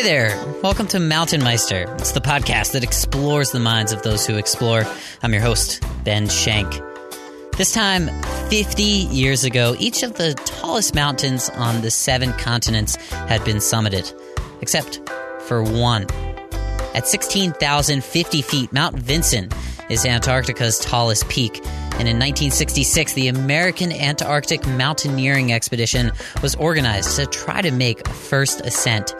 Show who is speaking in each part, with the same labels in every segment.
Speaker 1: Hey there. Welcome to Mountain Meister. It's the podcast that explores the minds of those who explore. I'm your host, Ben Shank. This time, 50 years ago, each of the tallest mountains on the seven continents had been summited, except for one. At 16,050 feet, Mount Vinson is Antarctica's tallest peak. And in 1966, the American Antarctic Mountaineering Expedition was organized to try to make a first ascent.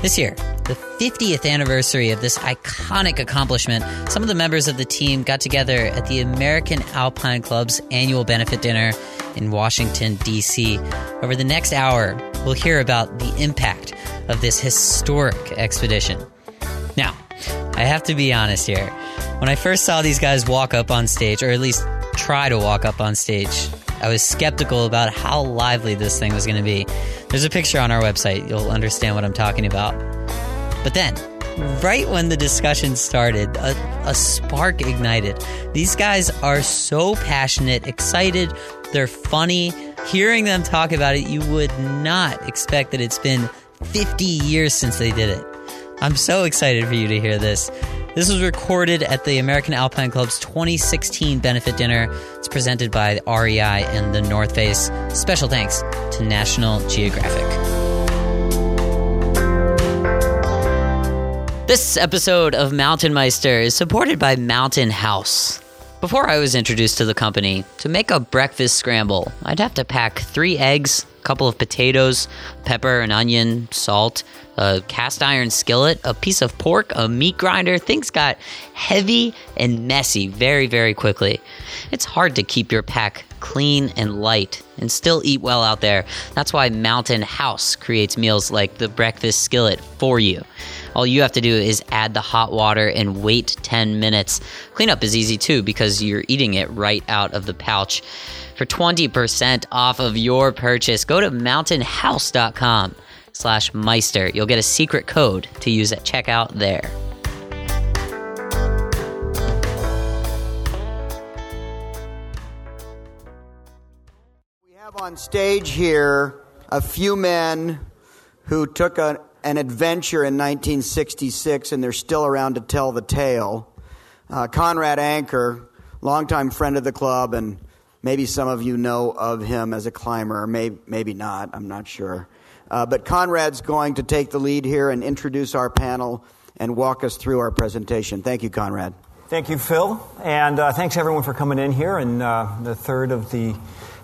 Speaker 1: This year, the 50th anniversary of this iconic accomplishment, some of the members of the team got together at the American Alpine Club's annual benefit dinner in Washington, D.C. Over the next hour, we'll hear about the impact of this historic expedition. Now, I have to be honest here. When I first saw these guys walk up on stage, or at least try to walk up on stage, I was skeptical about how lively this thing was going to be. There's a picture on our website. You'll understand what I'm talking about. But then, right when the discussion started, a, a spark ignited. These guys are so passionate, excited, they're funny. Hearing them talk about it, you would not expect that it's been 50 years since they did it. I'm so excited for you to hear this. This was recorded at the American Alpine Club's 2016 benefit dinner. It's presented by REI and the North Face. Special thanks to National Geographic. This episode of Mountain Meister is supported by Mountain House. Before I was introduced to the company, to make a breakfast scramble, I'd have to pack three eggs, a couple of potatoes, pepper, and onion, salt, a cast iron skillet, a piece of pork, a meat grinder. Things got heavy and messy very, very quickly. It's hard to keep your pack clean and light and still eat well out there. That's why Mountain House creates meals like the breakfast skillet for you. All you have to do is add the hot water and wait 10 minutes. Cleanup is easy too because you're eating it right out of the pouch. For 20% off of your purchase, go to mountainhouse.com slash Meister. You'll get a secret code to use at checkout there.
Speaker 2: We have on stage here a few men who took a, an adventure in 1966 and they're still around to tell the tale. Uh, Conrad Anker, longtime friend of the club, and maybe some of you know of him as a climber, or may, maybe not, I'm not sure. Uh, but Conrad's going to take the lead here and introduce our panel and walk us through our presentation. Thank you, Conrad.
Speaker 3: Thank you, Phil. And uh, thanks everyone for coming in here and uh, the third of the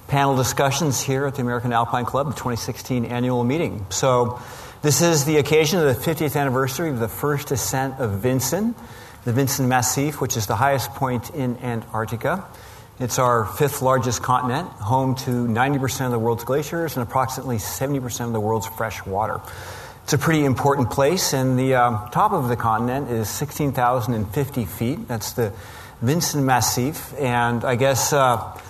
Speaker 3: panel discussions here at the American Alpine Club, the 2016 annual meeting. So, this is the occasion of the 50th anniversary of the first ascent of Vinson, the Vinson Massif, which is the highest point in Antarctica. It's our fifth largest continent, home to 90% of the world's glaciers and approximately 70% of the world's fresh water. It's a pretty important place, and the uh, top of the continent is 16,050 feet. That's the Vinson Massif, and I guess uh,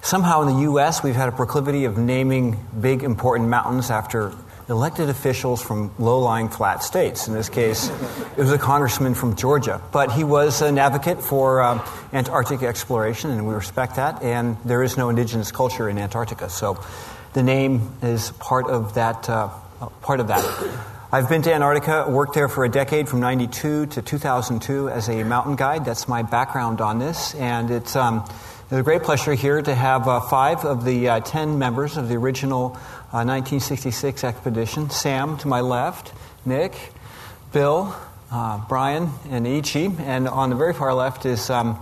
Speaker 3: somehow in the U.S. we've had a proclivity of naming big, important mountains after elected officials from low lying flat states. In this case, it was a congressman from Georgia. But he was an advocate for uh, Antarctic exploration, and we respect that. And there is no indigenous culture in Antarctica. So the name is part of that. Uh, part of that. I've been to Antarctica, worked there for a decade from 92 to 2002 as a mountain guide. That's my background on this. And it's, um, it's a great pleasure here to have uh, five of the uh, ten members of the original 1966 uh, expedition. Sam to my left, Nick, Bill, uh, Brian, and Ichi. And on the very far left is um,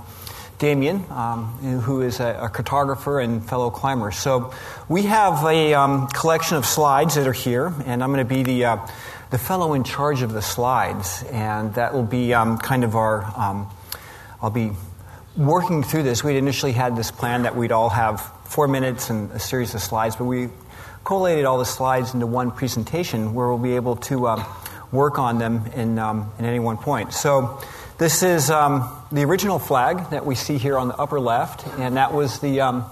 Speaker 3: Damien, um, who is a, a, cartographer and fellow climber. So we have a um, collection of slides that are here, and I'm going to be the, uh, the fellow in charge of the slides. And that will be um, kind of our, um, I'll be working through this. We'd initially had this plan that we'd all have four minutes and a series of slides, but we collated all the slides into one presentation where we'll be able to um, work on them in, um, in any one point. So this is um, the original flag that we see here on the upper left, and that was the um,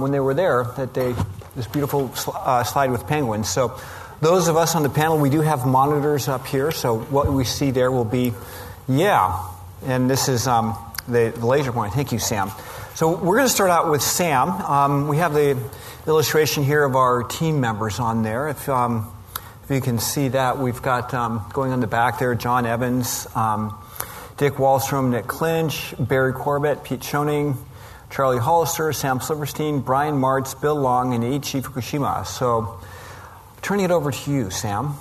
Speaker 3: when they were there that they this beautiful sl- uh, slide with penguins. So those of us on the panel, we do have monitors up here. So what we see there will be, yeah, and this is the, the laser point. Thank you, Sam. So we're going to start out with Sam. we have the illustration here of our team members on there. If, um, if you can see that, we've got um, going on the back there John Evans, um, Dick Wahlstrom, Nick Clinch, Barry Corbet, Pete Schoening, Charlie Hollister, Sam Silverstein, Brian Marts, Bill Long, and Eiichi Fukushima. So, turning it over to you, Sam.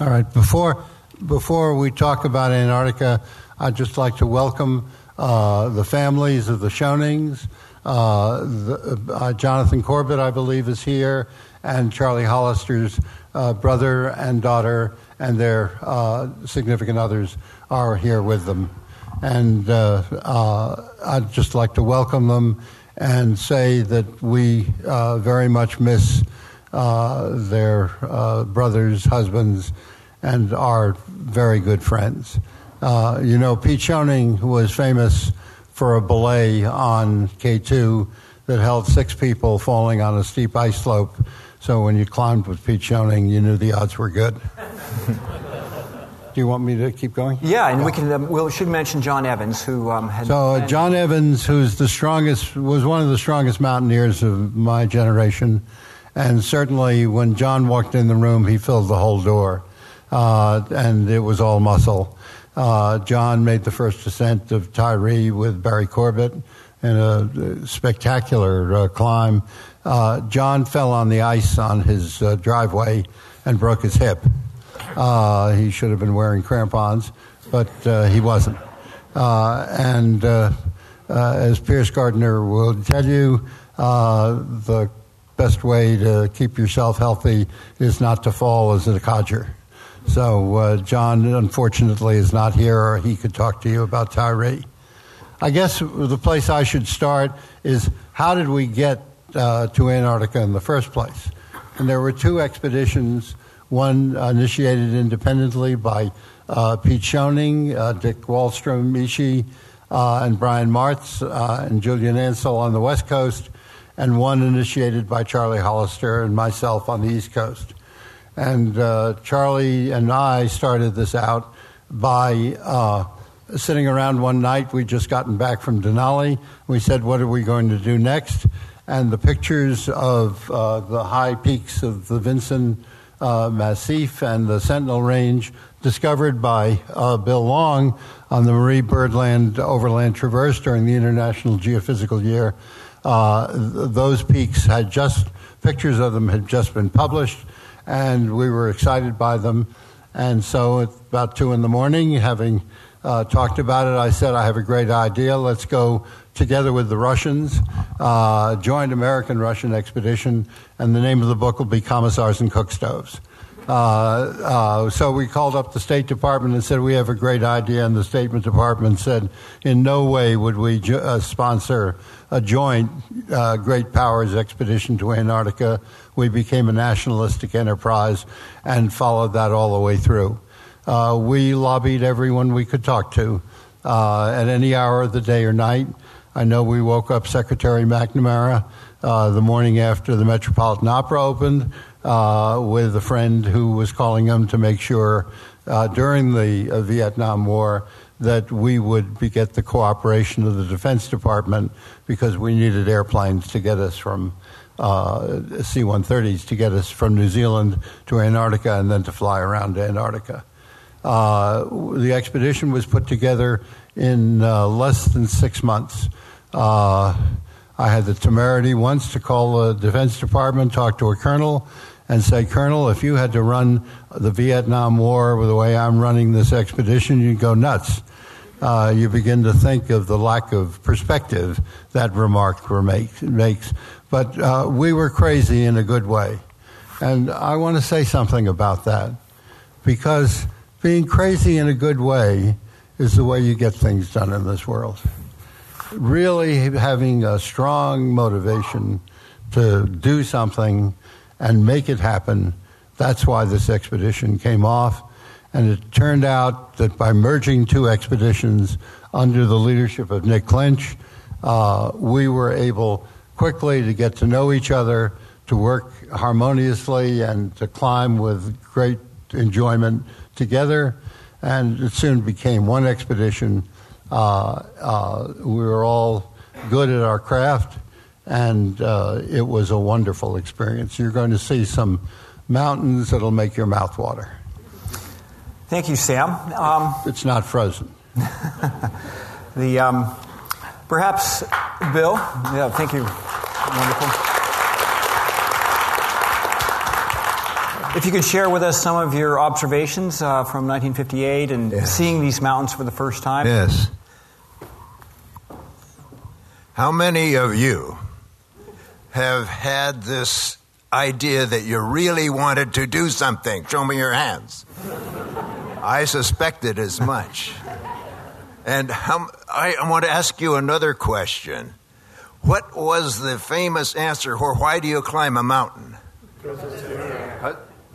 Speaker 4: All right. Before before we talk about Antarctica, I'd just like to welcome uh, the families of the Schoenings. Uh, the, uh, Jonathan Corbett, I believe, is here, and Charlie Hollister's uh, brother and daughter and their significant others are here with them. And I'd just like to welcome them and say that we very much miss their brothers, husbands, and are very good friends. Uh, you know, Pete Schoening was famous for a belay on K2 that held six people falling on a steep ice slope. So when you climbed with Pete Schoening, you knew the odds were good. Do you want me to keep going?
Speaker 3: Yeah, and yeah. we can. Um, we should mention John Evans, who um, had.
Speaker 4: So uh, John Evans, who's the strongest, was one of the strongest mountaineers of my generation, and certainly when John walked in the room, he filled the whole door, uh, and it was all muscle. Uh, John made the first ascent of Tyree with Barry Corbet in a spectacular uh, climb. Uh, John fell on the ice on his uh, driveway and broke his hip. Uh, he should have been wearing crampons, but uh, he wasn't. and as Pierce Gardner will tell you, the best way to keep yourself healthy is not to fall as a codger. So uh, John, unfortunately, is not here, he could talk to you about Tyree. I guess the place I should start is how did we get uh, to Antarctica in the first place? And there were two expeditions, one initiated independently by uh, Pete Schoening, uh, Dick Wahlstrom, Eiichi, uh, and Brian Marts, uh, and Julian Ansell on the West Coast, and one initiated by Charlie Hollister and myself on the East Coast. And uh, Charlie and I started this out by uh, sitting around one night. We'd just gotten back from Denali. We said, What are we going to do next? And the pictures of uh, the high peaks of the Vinson uh, Massif and the Sentinel Range, discovered by uh, Bill Long on the Marie Byrd Land Overland Traverse during the International Geophysical Year. Uh, th- those peaks had just, pictures of them had just been published and we were excited by them. And so at about two in the morning, having uh, talked about it, I said, I have a great idea. Let's go together with the Russians, uh, joint American Russian expedition, and the name of the book will be Commissars and Cook Stoves. Uh, uh, so we called up the State Department and said, We have a great idea. And the State Department said, In no way would we ju- uh, sponsor a joint uh, great powers expedition to Antarctica. We became a nationalistic enterprise and followed that all the way through. Uh, we lobbied everyone we could talk to uh, at any hour of the day or night. I know we woke up Secretary McNamara the morning after the Metropolitan Opera opened uh, with a friend who was calling him to make sure uh, during the uh, Vietnam War that we would be, get the cooperation of the Defense Department because we needed airplanes to get us from uh, C 130s to get us from New Zealand to Antarctica and then to fly around to Antarctica. Uh, the expedition was put together in uh, less than six months. I had the temerity once to call the Defense Department, talk to a colonel, and say, Colonel, if you had to run the Vietnam War with the way I'm running this expedition, you'd go nuts. Uh, you begin to think of the lack of perspective that remark makes. But uh, we were crazy in a good way. And I want to say something about that because being crazy in a good way is the way you get things done in this world. Really having a strong motivation to do something and make it happen. That's why this expedition came off. And it turned out that by merging two expeditions under the leadership of Nick Clinch, uh, we were able quickly to get to know each other, to work harmoniously, and to climb with great enjoyment together. And it soon became one expedition. Uh, uh, we were all good at our craft and uh, it was a wonderful experience. You're going to see some mountains that'll make your mouth water.
Speaker 3: Thank you, Sam. Um,
Speaker 4: it's not frozen.
Speaker 3: the um, perhaps Bill. Yeah, thank you. Wonderful. If you could share with us some of your observations uh, from 1958 and yes. seeing these mountains for the first time.
Speaker 5: Yes. How many of you have had this idea that you really wanted to do something? Show me your hands. I suspected as much. And how, I want to ask you another question. What was the famous answer, or why do you climb a mountain?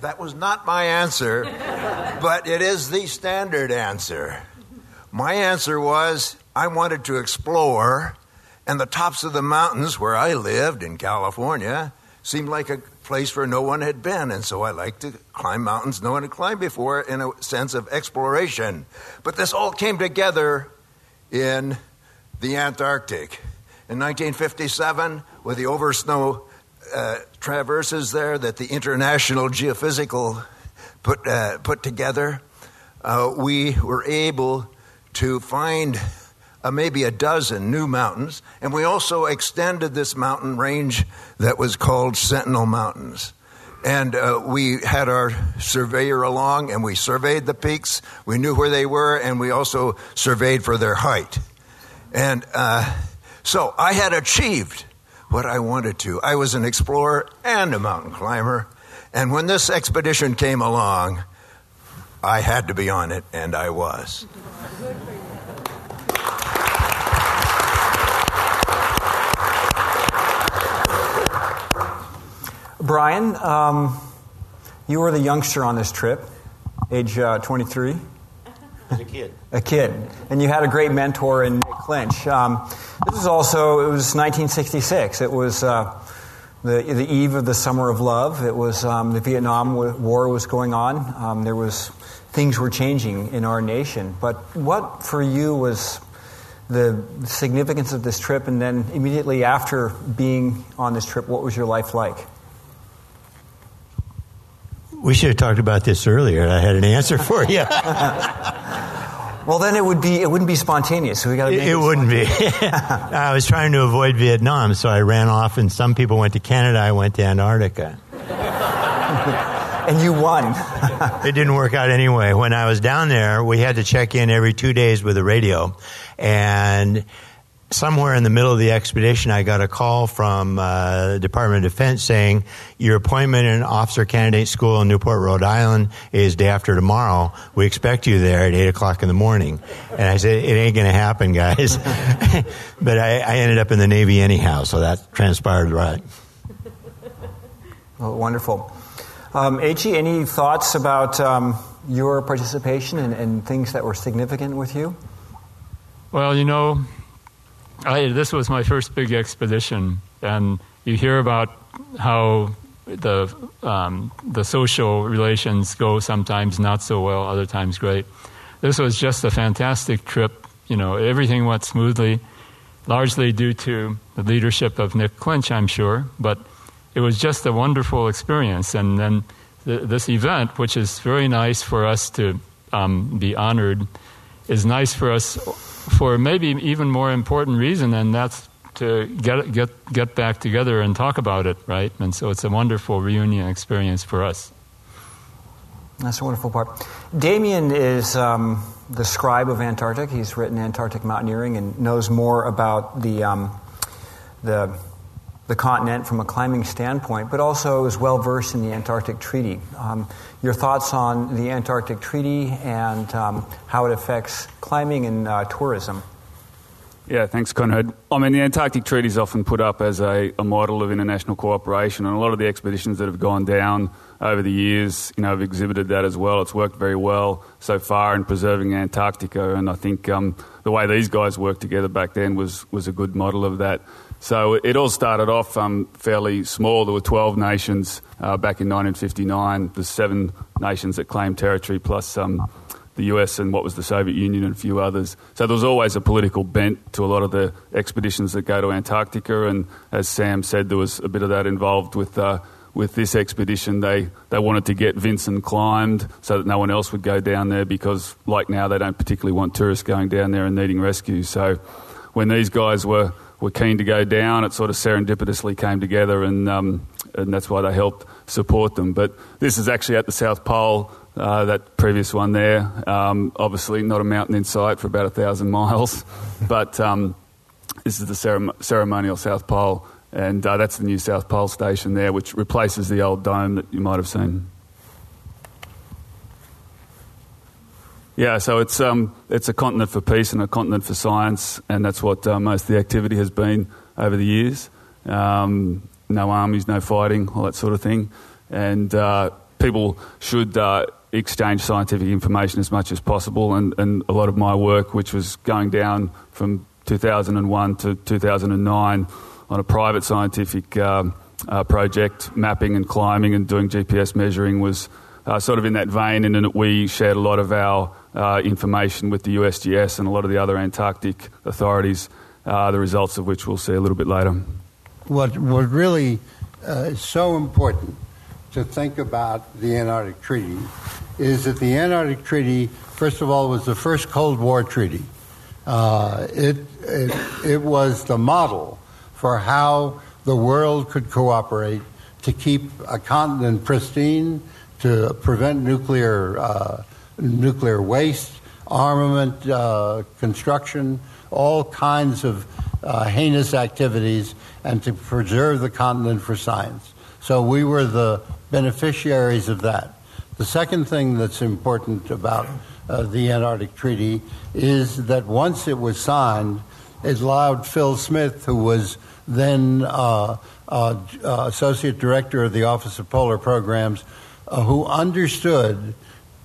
Speaker 5: That was not my answer, but it is the standard answer. My answer was I wanted to explore, and the tops of the mountains where I lived in California seemed like a place where no one had been, and so I liked to climb mountains no one had climbed before in a sense of exploration. But this all came together in the Antarctic. In 1957, with the oversnow uh, traverses there that the International Geophysical put, uh, put together, uh, we were able to find uh, maybe a dozen new mountains, and we also extended this mountain range that was called Sentinel Mountains. And uh, we had our surveyor along, and we surveyed the peaks. We knew where they were, and we also surveyed for their height. And uh, so I had achieved what I wanted to. I was an explorer and a mountain climber. And when this expedition came along, I had to be on it, and I was.
Speaker 3: Brian, um, you were the youngster on this trip, age uh, 23.
Speaker 6: As a kid.
Speaker 3: a kid. And you had a great mentor in Nick Clinch. Um, this is also, it was 1966. It was uh, the, the eve of the Summer of Love. It was um, the Vietnam War was going on. Um, there was, things were changing in our nation. But what for you was the significance of this trip? And then immediately after being on this trip, what was your life like?
Speaker 6: We should have talked about this earlier. I had an answer for you.
Speaker 3: well, then it would be it wouldn't be spontaneous. So we got to. It,
Speaker 6: it wouldn't be. I was trying to avoid Vietnam, so I ran off. And some people went to Canada. I went to Antarctica.
Speaker 3: and you won.
Speaker 6: it didn't work out anyway. When I was down there, we had to check in every two days with a radio, and somewhere in the middle of the expedition, I got a call from uh, the Department of Defense saying your appointment in Officer Candidate School in Newport, Rhode Island, is day after tomorrow. We expect you there at eight o'clock in the morning. And I said, it ain't going to happen, guys. but I, I, ended up in the Navy anyhow, so that transpired right.
Speaker 3: Well, wonderful. Um, H.E., any thoughts about um, your participation and, and things that were significant with you?
Speaker 7: Well, you know, I, this was my first big expedition, and you hear about how the um, the social relations go sometimes not so well, other times great. This was just a fantastic trip. You know, everything went smoothly, largely due to the leadership of Nick Clinch, I'm sure. But it was just a wonderful experience, and then the, this event, which is very nice for us to um, be honored, is nice for us for maybe even more important reason, and that's to get get get back together and talk about it, right? And so it's a wonderful reunion experience for us.
Speaker 3: That's a wonderful part. Damien is um, the scribe of Antarctic. He's written Antarctic Mountaineering and knows more about the um, the the continent from a climbing standpoint, but also is well versed in the Antarctic Treaty. Um, your thoughts on the Antarctic Treaty and um, how it affects climbing and uh, tourism?
Speaker 8: Yeah, thanks, Conrad. I mean, the Antarctic Treaty is often put up as a, a, model of international cooperation, and a lot of the expeditions that have gone down over the years, you know, have exhibited that as well. It's worked very well so far in preserving Antarctica, and I think um, the way these guys worked together back then was was a good model of that. So it all started off um, fairly small. There were 12 nations uh, back in 1959. There's seven nations that claimed territory, plus um, the US and what was the Soviet Union and a few others. So there was always a political bent to a lot of the expeditions that go to Antarctica. And as Sam said, there was a bit of that involved with, uh, with this expedition, they, they wanted to get Vinson climbed so that no one else would go down there because, like now, they don't particularly want tourists going down there and needing rescue. So when these guys were, were keen to go down, it sort of serendipitously came together, and, um, and that's why they helped support them. But this is actually at the South Pole. Uh, that previous one there, um, obviously not a mountain in sight for about a thousand miles, but um, this is the ceremonial South Pole and uh, that's the new South Pole station there, which replaces the old dome that you might have seen. Yeah, so it's um, it's a continent for peace and a continent for science, and that's what uh, most of the activity has been over the years. Um, no armies, no fighting, all that sort of thing, and uh, people should uh, exchange scientific information as much as possible. And, and a lot of my work, which was going down from 2001 to 2009 on a private scientific um, uh, project, mapping and climbing and doing GPS measuring was uh, sort of in that vein, and we shared a lot of our uh, information with the USGS and a lot of the other Antarctic authorities, uh, the results of which we'll see a little bit later.
Speaker 4: What, what really uh, is so important to think about the Antarctic Treaty is that the Antarctic Treaty, first of all, was the first Cold War treaty. Uh, it, it, it was the model for how the world could cooperate to keep a continent pristine, to prevent nuclear uh, nuclear waste, armament uh, construction, all kinds of uh, heinous activities, and to preserve the continent for science. So we were the beneficiaries of that. The second thing that's important about uh, the Antarctic Treaty is that once it was signed, it allowed Phil Smith, who was then uh, uh, uh, Associate Director of the Office of Polar Programs, uh, who understood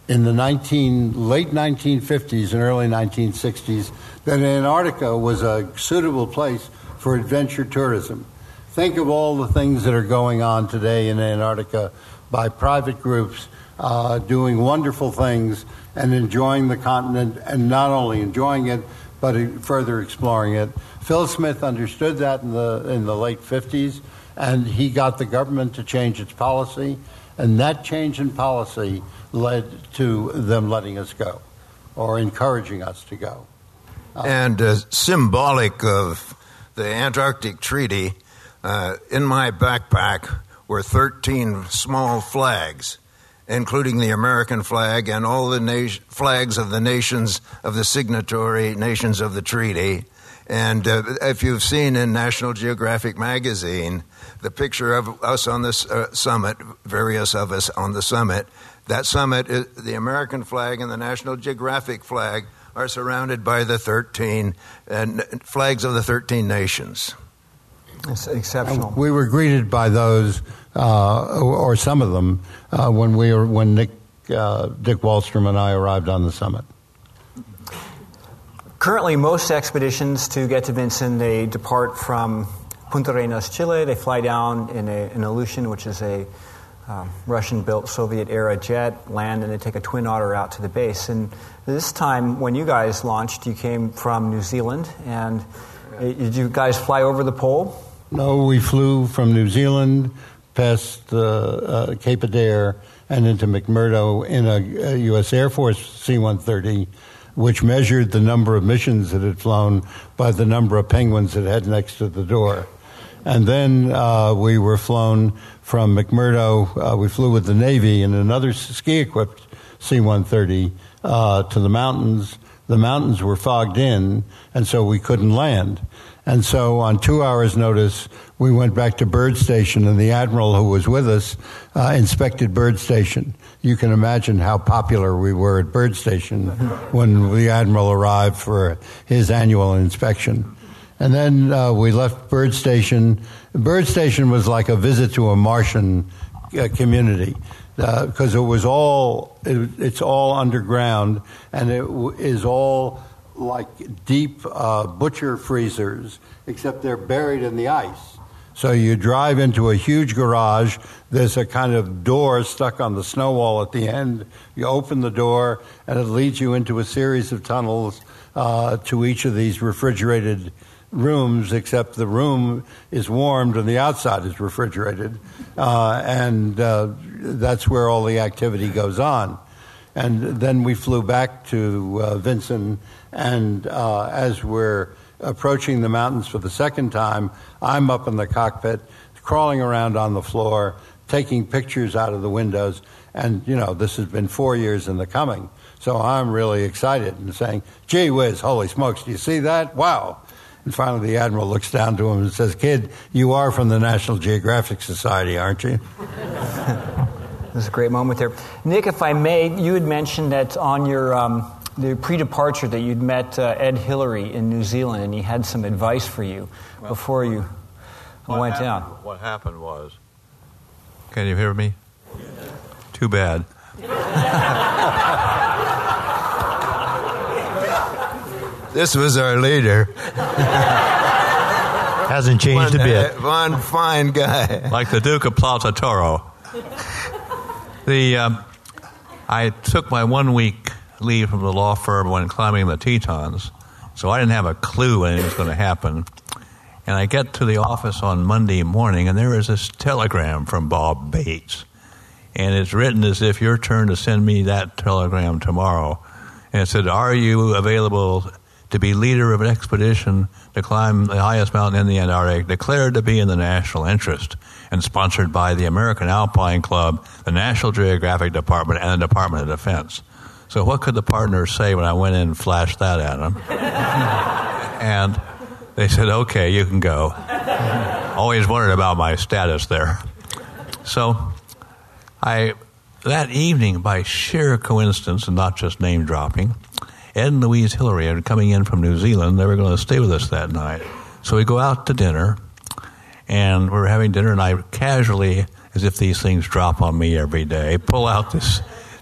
Speaker 4: in the 19, late 1950s and early 1960s that Antarctica was a suitable place for adventure tourism. Think of all the things that are going on today in Antarctica by private groups uh, doing wonderful things and enjoying the continent, and not only enjoying it, but further exploring it. Phil Smith understood that in the in the late 50s, and he got the government to change its policy, and that change in policy led to them letting us go, or encouraging us to go.
Speaker 5: Uh, and uh, symbolic of the Antarctic Treaty, uh, in my backpack were 13 small flags including the American flag and all the na- flags of the nations of the signatory nations of the treaty. And uh, if you've seen in National Geographic magazine the picture of us on this uh, summit, various of us on the summit, that summit, the American flag and the National Geographic flag are surrounded by the 13 uh, flags of the 13 nations.
Speaker 3: It's exceptional.
Speaker 4: We were greeted by those, uh, or some of them, uh, when we were when Nick uh, Dick Wahlstrom and I arrived on the summit.
Speaker 3: Currently, most expeditions to get to Vinson, they depart from Punta Arenas, Chile. They fly down in a, an Ilyushin, which is a um, Russian-built Soviet-era jet, land, and they take a Twin Otter out to the base. And this time, when you guys launched, you came from New Zealand, and did you guys fly over the pole?
Speaker 4: No, we flew from New Zealand past uh, uh, Cape Adare and into McMurdo in a, a U.S. Air Force C-130 which measured the number of missions it had flown by the number of penguins it had next to the door. And then uh, we were flown from McMurdo. Uh, we flew with the Navy in another ski-equipped C-130 uh, to the mountains. The mountains were fogged in, and so we couldn't land. And so, on two hours' notice, we went back to Byrd Station, and the admiral who was with us uh, inspected Byrd Station. You can imagine how popular we were at Byrd Station when the admiral arrived for his annual inspection. And then uh, we left Byrd Station. Byrd Station was like a visit to a Martian uh, community because uh, it was all it, it's all underground and it w- is all like deep uh, butcher freezers, except they're buried in the ice. So you drive into a huge garage. There's a kind of door stuck on the snow wall at the end. You open the door, and it leads you into a series of tunnels uh, to each of these refrigerated rooms, except the room is warmed and the outside is refrigerated, uh, and uh, that's where all the activity goes on. And then we flew back to uh, Vinson, and uh, as we're approaching the mountains for the second time, I'm up in the cockpit, crawling around on the floor, taking pictures out of the windows. And, you know, this has been four years in the coming. So I'm really excited and saying, gee whiz, holy smokes, do you see that? Wow. And finally, the admiral looks down to him and says, Kid, you are from the National Geographic Society, aren't you?
Speaker 3: This is a great moment there. Nick, if I may, you had mentioned that on your um, the pre-departure that you'd met uh, Ed Hillary in New Zealand, and he had some advice for you well, before you went
Speaker 9: happened,
Speaker 3: down.
Speaker 9: What happened was, can you hear me? Too bad.
Speaker 5: this was our leader.
Speaker 6: Hasn't changed
Speaker 5: one,
Speaker 6: a bit.
Speaker 5: Uh, one fine guy.
Speaker 9: Like the Duke of Plaza Toro. The, um, I took my one week leave from the law firm when climbing the Tetons, so I didn't have a clue anything was going to happen. And I get to the office on Monday morning, and there is this telegram from Bob Bates. And it's written as if your turn to send me that telegram tomorrow. And it said, Are you available to be leader of an expedition to climb the highest mountain in the Antarctic, declared to be in the national interest? and sponsored by the American Alpine Club, the National Geographic Department, and the Department of Defense. So, what could the partners say when I went in and flashed that at them? and they said, okay, you can go. Always wondered about my status there. So, I, that evening, by sheer coincidence and not just name dropping, Ed and Louise Hillary are coming in from New Zealand. They were going to stay with us that night. So we go out to dinner and we're having dinner, and I casually, as if these things drop on me every day, pull out this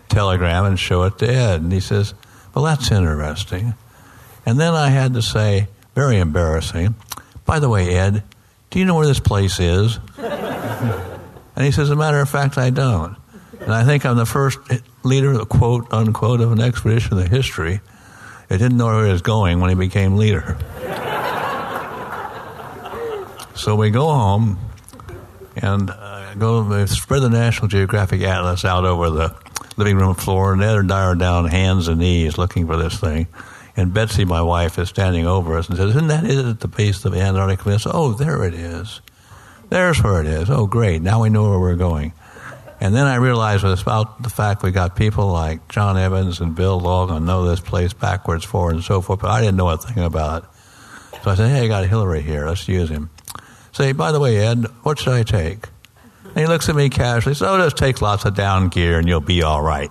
Speaker 9: telegram and show it to Ed. And he says, Well, that's interesting. And then I had to say, very embarrassing, by the way, Ed, do you know where this place is? and he says, As a matter of fact, I don't. And I think I'm the first leader, quote unquote, of an expedition in the history that didn't know where he was going when he became leader. So we go home and uh, go spread the National Geographic Atlas out over the living room floor, and Ed and I are down hands and knees looking for this thing. And Betsy, my wife, is standing over us and says, Isn't that it the base of the Antarctic? Oh, there it is. There's where it is. Oh, great. Now we know where we're going. And then I realized it's about the fact we got people like John Evans and Bill Long Logan know this place backwards, forward, and so forth, but I didn't know a thing about it. So I said, Hey, I got Hillary here. Let's use him say, by the way, Ed, what should I take? And he looks at me casually, says, oh, just take lots of down gear and you'll be all right.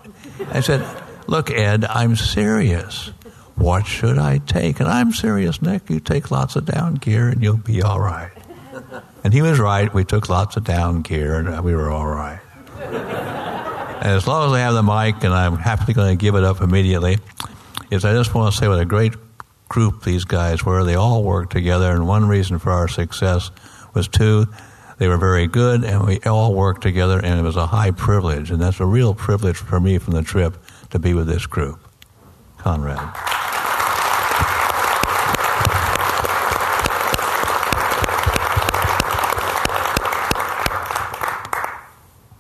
Speaker 9: I said, look, Ed, I'm serious. What should I take? And I'm serious, Nick. You take lots of down gear and you'll be all right. And he was right. We took lots of down gear and we were all right. And as long as I have the mic, and I'm happily going to give it up immediately, is I just want to say what a great group these guys were. They all worked together, and one reason for our success was two, they were very good, and we all worked together, and it was a high privilege, and that's a real privilege for me from the trip to be with this group. Conrad.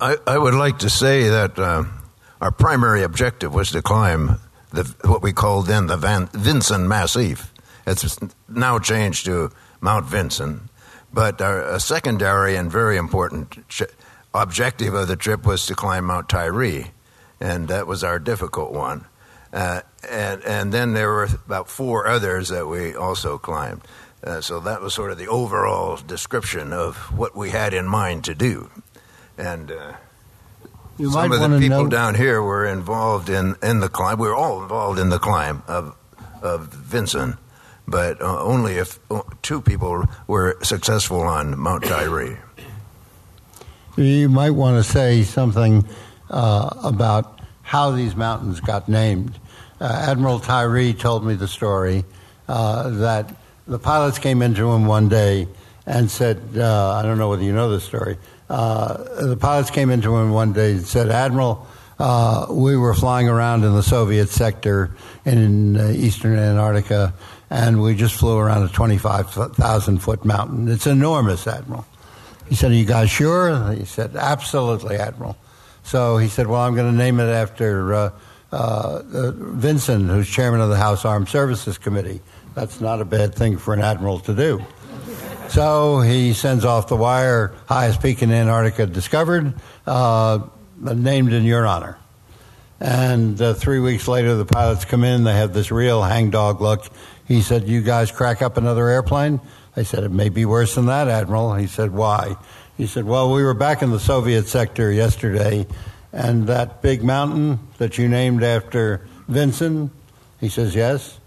Speaker 5: I, I would like to say that uh, our primary objective was to climb the, what we called then the Van, Vinson Massif. It's now changed to Mount Vinson. But our, secondary and very important ch- objective of the trip was to climb Mount Tyree, and that was our difficult one. Uh, and, and then there were about four others that we also climbed. Uh, so that was sort of the overall description of what we had in mind to do. And uh,
Speaker 4: you
Speaker 5: some of the people
Speaker 4: know-
Speaker 5: down here were involved in, in the climb. We were all involved in the climb of, of Vinson but uh, only if uh, two people were successful on Mount Tyree.
Speaker 4: You might want to say something uh, about how these mountains got named. Uh, Admiral Tyree told me the story uh, that the pilots came into him one day and said, uh, I don't know whether you know this story. The pilots came into him one day and said, Admiral, we were flying around in the Soviet sector in eastern Antarctica and we just flew around a 25,000 foot mountain. It's enormous, Admiral. He said, Are you guys sure? He said, Absolutely, Admiral. So he said, Well, I'm going to name it after uh, uh, uh, Vinson, who's chairman of the House Armed Services Committee. That's not a bad thing for an admiral to do. So he sends off the wire, highest peak in Antarctica discovered, uh, named in your honor. And uh, three weeks later, the pilots come in. They have this real hangdog look. He said, You guys crack up another airplane? I said, It may be worse than that, Admiral. He said, Why? He said, Well, we were back in the Soviet sector yesterday, and that big mountain that you named after Vinson, he says, Yes.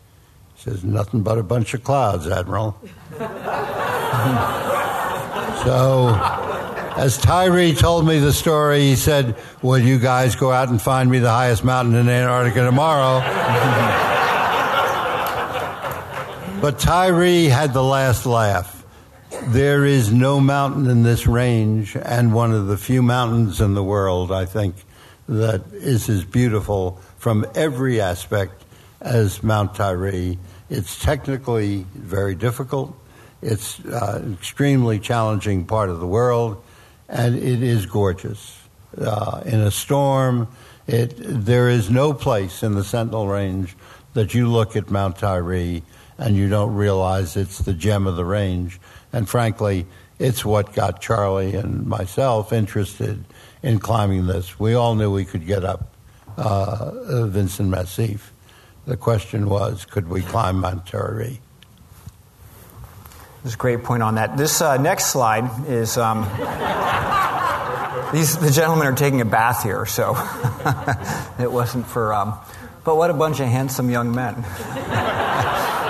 Speaker 4: He says, Nothing but a bunch of clouds, Admiral. so, as Tyree told me the story, he said, Will you guys go out and find me the highest mountain in Antarctica tomorrow? but Tyree had the last laugh. There is no mountain in this range, and one of the few mountains in the world, I think, that is as beautiful from every aspect as Mount Tyree. It's technically very difficult. It's uh, an extremely challenging part of the world, and it is gorgeous. Uh, in a storm, it, there is no place in the Sentinel Range that you look at Mount Tyree and you don't realize it's the gem of the range. And frankly, it's what got Charlie and myself interested in climbing this. We all knew we could get up uh, Vinson Massif. The question was, could we climb Mount Tyree?
Speaker 3: There's a great point on that. This uh, next slide is um, these the gentlemen are taking a bath here, so it wasn't for. Um, but what a bunch of handsome young men.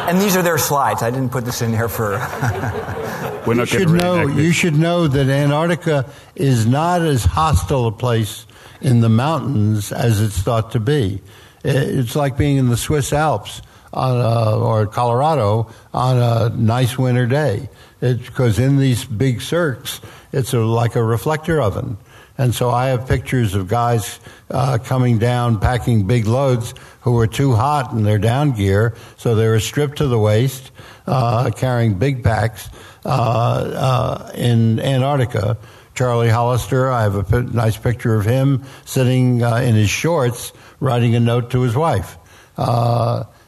Speaker 3: and these are their slides. I didn't put this in here for.
Speaker 8: We're not
Speaker 4: you should know. You should know that Antarctica is not as hostile a place in the mountains as it's thought to be. It's like being in the Swiss Alps on a, or Colorado on a nice winter day. Because in these big cirques, it's a, like a reflector oven. And so I have pictures of guys uh, coming down, packing big loads who were too hot in their down gear, so they were stripped to the waist, uh, carrying big packs uh, uh in Antarctica. Charlie Hollister, I have a p- nice picture of him sitting uh, in his shorts, writing a note to his wife.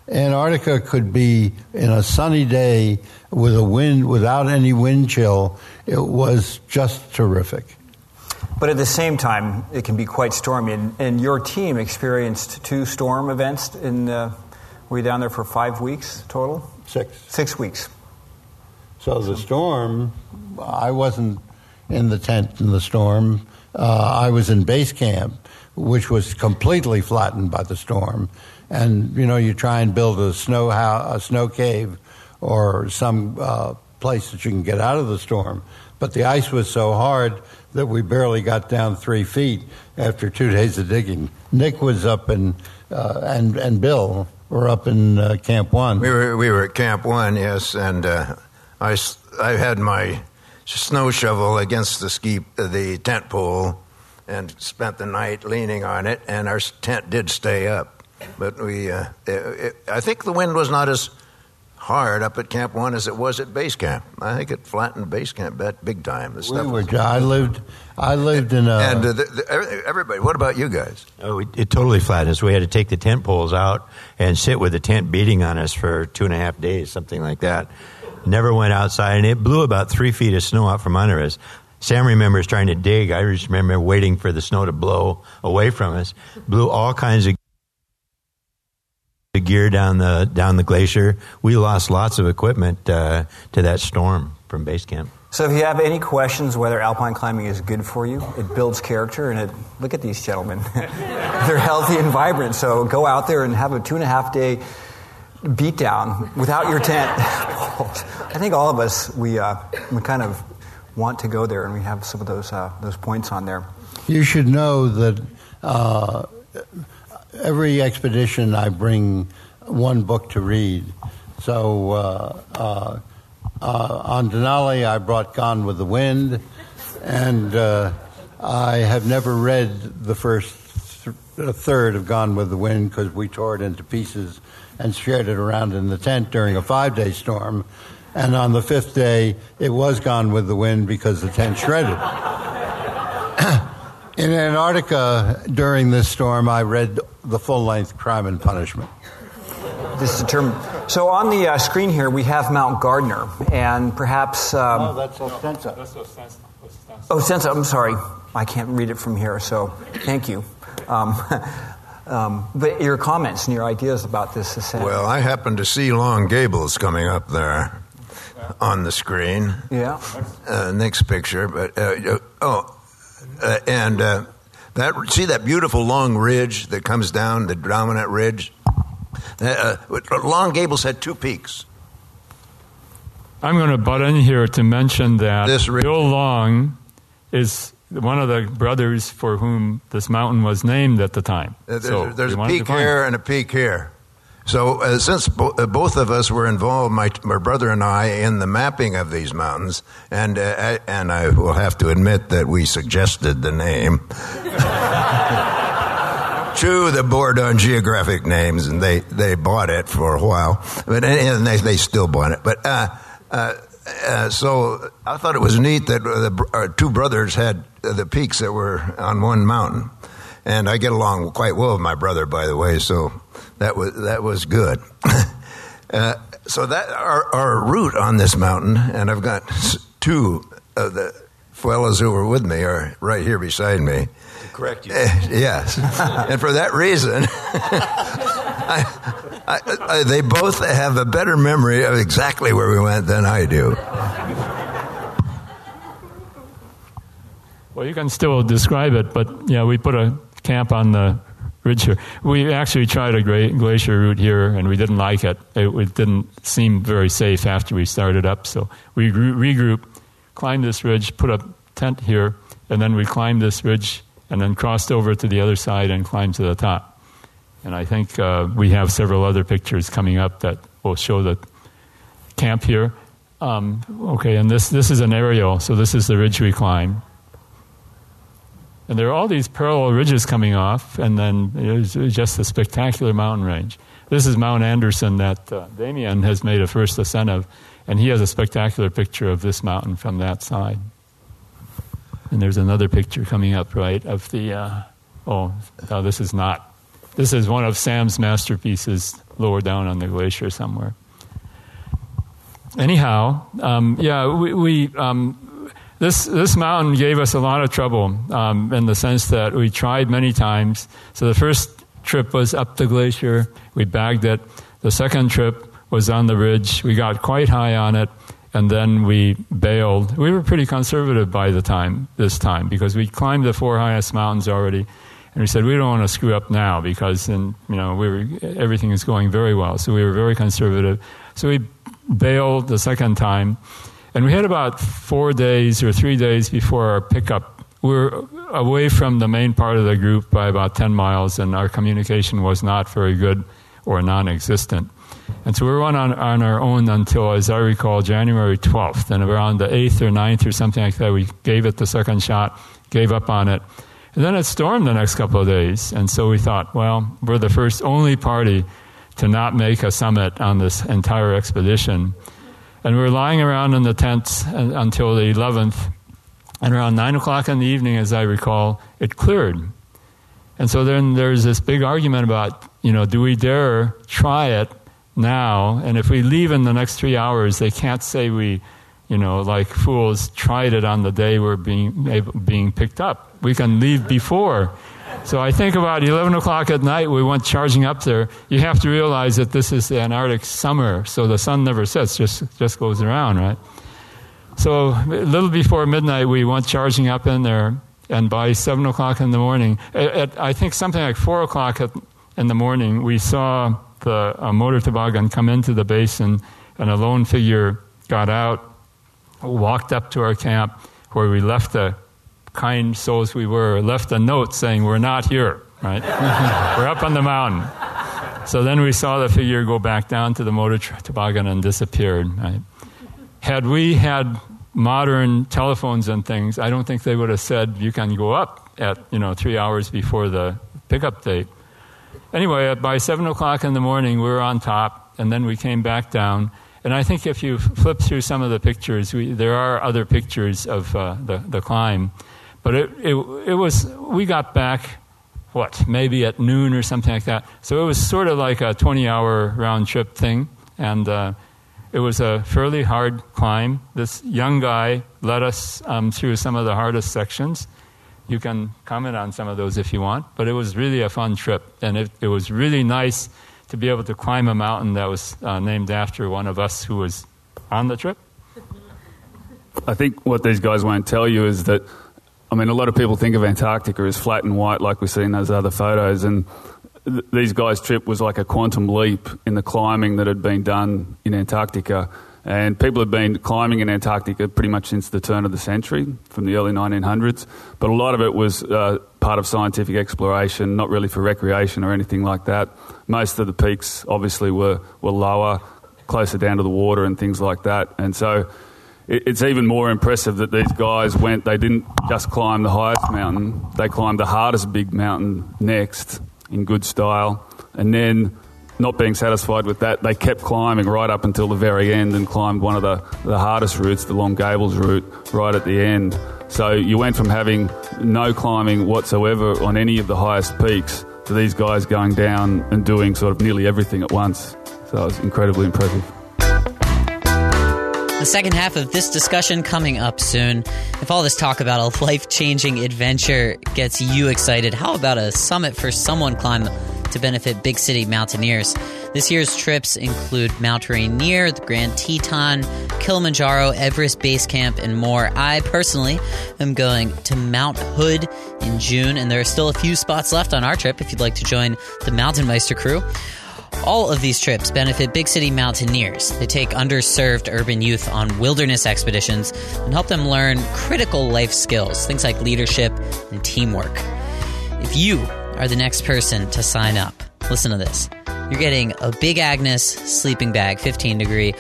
Speaker 4: Antarctica could be in a sunny day with a wind, without any wind chill. It was just terrific.
Speaker 3: But at the same time, it can be quite stormy. And, and your team experienced two storm events. In uh, were you down there for five weeks total?
Speaker 4: Six.
Speaker 3: Six weeks.
Speaker 4: So the storm, I wasn't in the tent in the storm. Uh, I was in base camp, which was completely flattened by the storm. And you know, you try and build a snow house, a snow cave, or some uh, place that you can get out of the storm. But the ice was so hard that we barely got down three feet after two days of digging. Nick was up in, uh, and and Bill were up in uh, Camp One.
Speaker 5: We were we were at Camp One, yes, and uh, I I had my snow shovel against the ski the tent pole, and spent the night leaning on it, and our tent did stay up, but we uh, it, it, I think the wind was not as hard up at Camp One as it was at base camp. I think it flattened base camp bet big time. The
Speaker 4: we were, I lived, I lived in a.
Speaker 5: And uh, the, the, everybody, what about you guys?
Speaker 6: Oh, it, it, totally flattened us. We had to take the tent poles out and sit with the tent beating on us for two and a half days, something like that. Never went outside, and it blew about three feet of snow out from under us. Sam remembers trying to dig. I just remember waiting for the snow to blow away from us. Blew all kinds of the gear down the down the glacier. We lost lots of equipment uh, to that storm from base camp.
Speaker 3: So, if you have any questions whether alpine climbing is good for you, it builds character, and it look at these gentlemen, they're healthy and vibrant. So, go out there and have a two and a half day beatdown without your tent. I think all of us we uh, we kind of want to go there, and we have some of those uh, those points on there.
Speaker 4: You should know that uh, every expedition I bring one book to read. So uh, uh, uh, on Denali, I brought Gone with the Wind, and uh, I have never read the first th- third of Gone with the Wind because we tore it into pieces and shared it around in the tent during a five day storm. And on the fifth day, it was Gone with the Wind because the tent shredded. in Antarctica, during this storm, I read the full length Crime and Punishment.
Speaker 3: This is term. So on the uh, screen here, we have Mount Gardner, and perhaps. Um,
Speaker 4: oh, that's Ostenso.
Speaker 3: Oh, Ostenso, I'm sorry. I can't read it from here, so thank you. Um, um, but your comments and your ideas about this ascent.
Speaker 5: Well, I happen to see Long Gables coming up there on the screen.
Speaker 3: Yeah.
Speaker 5: Uh, next picture, but uh, oh, uh, and uh, that see that beautiful long ridge that comes down, the dominant ridge. Uh, long Gables had two peaks.
Speaker 7: I'm going to butt in here to mention that this Bill Long is one of the brothers for whom this mountain was named at the time.
Speaker 5: There's, so there's a peak here and a peak here. So, uh, since bo- uh, both of us were involved, my, my, brother and I, in the mapping of these mountains, and uh, I, and I will have to admit that we suggested the name to the board on geographic names, and they, they bought it for a while, but and they, they still bought it. But uh, uh, uh, so I thought it was neat that the two brothers had the peaks that were on one mountain, and I get along quite well with my brother, by the way. So that was that was good. uh, so that our, our route on this mountain, and I've got two of the fellows who were with me are right here beside me.
Speaker 6: Correct you.
Speaker 5: Uh, yes, and for that reason, I, I, I, they both have a better memory of exactly where we went than I do.
Speaker 7: Well, you can still describe it, but yeah, we put a camp on the ridge here. We actually tried a glacier route here, and we didn't like it. it. It, didn't seem very safe after we started up, so we regrouped, climbed this ridge, put a tent here, and then we climbed this ridge and then crossed over to the other side and climbed to the top. And I think uh, we have several other pictures coming up that will show the camp here. Um, okay, and this, this is an aerial, so this is the ridge we climb. And there are all these parallel ridges coming off, and then it's just a spectacular mountain range. This is Mount Anderson that uh, Damien has made a first ascent of, and he has a spectacular picture of this mountain from that side. And there's another picture coming up, right, of the. Uh, oh, no, this is not this is one of Sam's masterpieces lower down on the glacier somewhere. Anyhow, um, yeah, we, we um, this this mountain gave us a lot of trouble um, in the sense that we tried many times. So the first trip was up the glacier, we bagged it. The second trip was on the ridge. We got quite high on it, and then we bailed. We were pretty conservative by the time this time because we climbed the four highest mountains already and we said, we don't want to screw up now because then, you know, we were, everything is going very well. So we were very conservative. So we bailed the second time. And we had about four days or three days before our pickup. We were away from the main part of the group by about 10 miles, and our communication was not very good or non existent. And so we went on, on our own until, as I recall, January 12th. And around the 8th or 9th or something like that, we gave it the second shot, gave up on it. And then it stormed the next couple of days. And so we thought, well, we're the first only party to not make a summit on this entire expedition. And we were lying around in the tents until the 11th. And around 9 o'clock in the evening, as I recall, it cleared. And so then there's this big argument about, you know, do we dare try it now? And if we leave in the next three hours, they can't say we, you know, like fools tried it on the day we're being, being picked up we can leave before. So I think about 11 o'clock at night, we went charging up there. You have to realize that this is the Antarctic summer, so the sun never sets, just, just goes around, right? So a little before midnight, we went charging up in there, and by 7 o'clock in the morning, at, at I think something like 4 o'clock at, in the morning, we saw the motor toboggan come into the basin, and a lone figure got out, walked up to our camp, where we left the kind souls we were, left a note saying, We're not here, right? we're up on the mountain. So then we saw the figure go back down to the motor toboggan and disappeared. Right? Had we had modern telephones and things, I don't think they would have said you can go up at you know three hours before the pickup date. Anyway, by 7 o'clock in the morning, we were on top, and then we came back down. And I think if you flip through some of the pictures, we, there are other pictures of uh, the, the climb. But it, it, it was, we got back, what, maybe at noon or something like that. So it was sort of like a 20 hour round trip thing. And uh, it was a fairly hard climb. This young guy led us um, through some of the hardest sections. You can comment on some of those if you want, but it was really a fun trip. And it, it was really nice to be able to climb a mountain that was uh, named after one of us who was on the trip.
Speaker 8: I think what these guys won't tell you is that, I mean, a lot of people think of Antarctica as flat and white, like we see in those other photos, and th- these guys' trip was like a quantum leap in the climbing that had been done in Antarctica. And people have been climbing in Antarctica pretty much since the turn of the century, from the early 1900s. But a lot of it was uh, part of scientific exploration, not really for recreation or anything like that. Most of the peaks, obviously, were, were lower, closer down to the water and things like that. And so it's even more impressive that these guys went, they didn't just climb the highest mountain, they climbed the hardest big mountain next in good style. And then not being satisfied with that, they kept climbing right up until the very end and climbed one of the, the hardest routes, the Long Gables route, right at the end. So you went from having no climbing whatsoever on any of the highest peaks to these guys going down and doing sort of nearly everything at once. So it was incredibly impressive.
Speaker 1: The second half of this discussion coming up soon. If all this talk about a life changing adventure gets you excited, how about a summit for someone climb to benefit big city mountaineers? This year's trips include Mount Rainier, the Grand Teton, Kilimanjaro, Everest Base Camp, and more. I personally am going to Mount Hood in June, and there are still a few spots left on our trip if you'd like to join the Mountain Meister crew. All of these trips benefit big city mountaineers. They take underserved urban youth on wilderness expeditions and help them learn critical life skills, things like leadership and teamwork. If you are the next person to sign up, listen to this. You're getting a Big Agnes sleeping bag, 15 degree,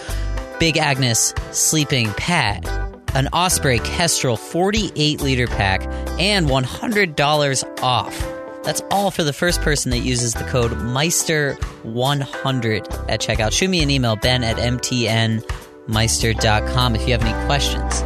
Speaker 1: Big Agnes sleeping pad, an Osprey Kestrel 48 liter pack, and $100 off. That's all for the first person that uses the code Meister100 at checkout. Shoot me an email, ben at mtnmeister.com, if you have any questions.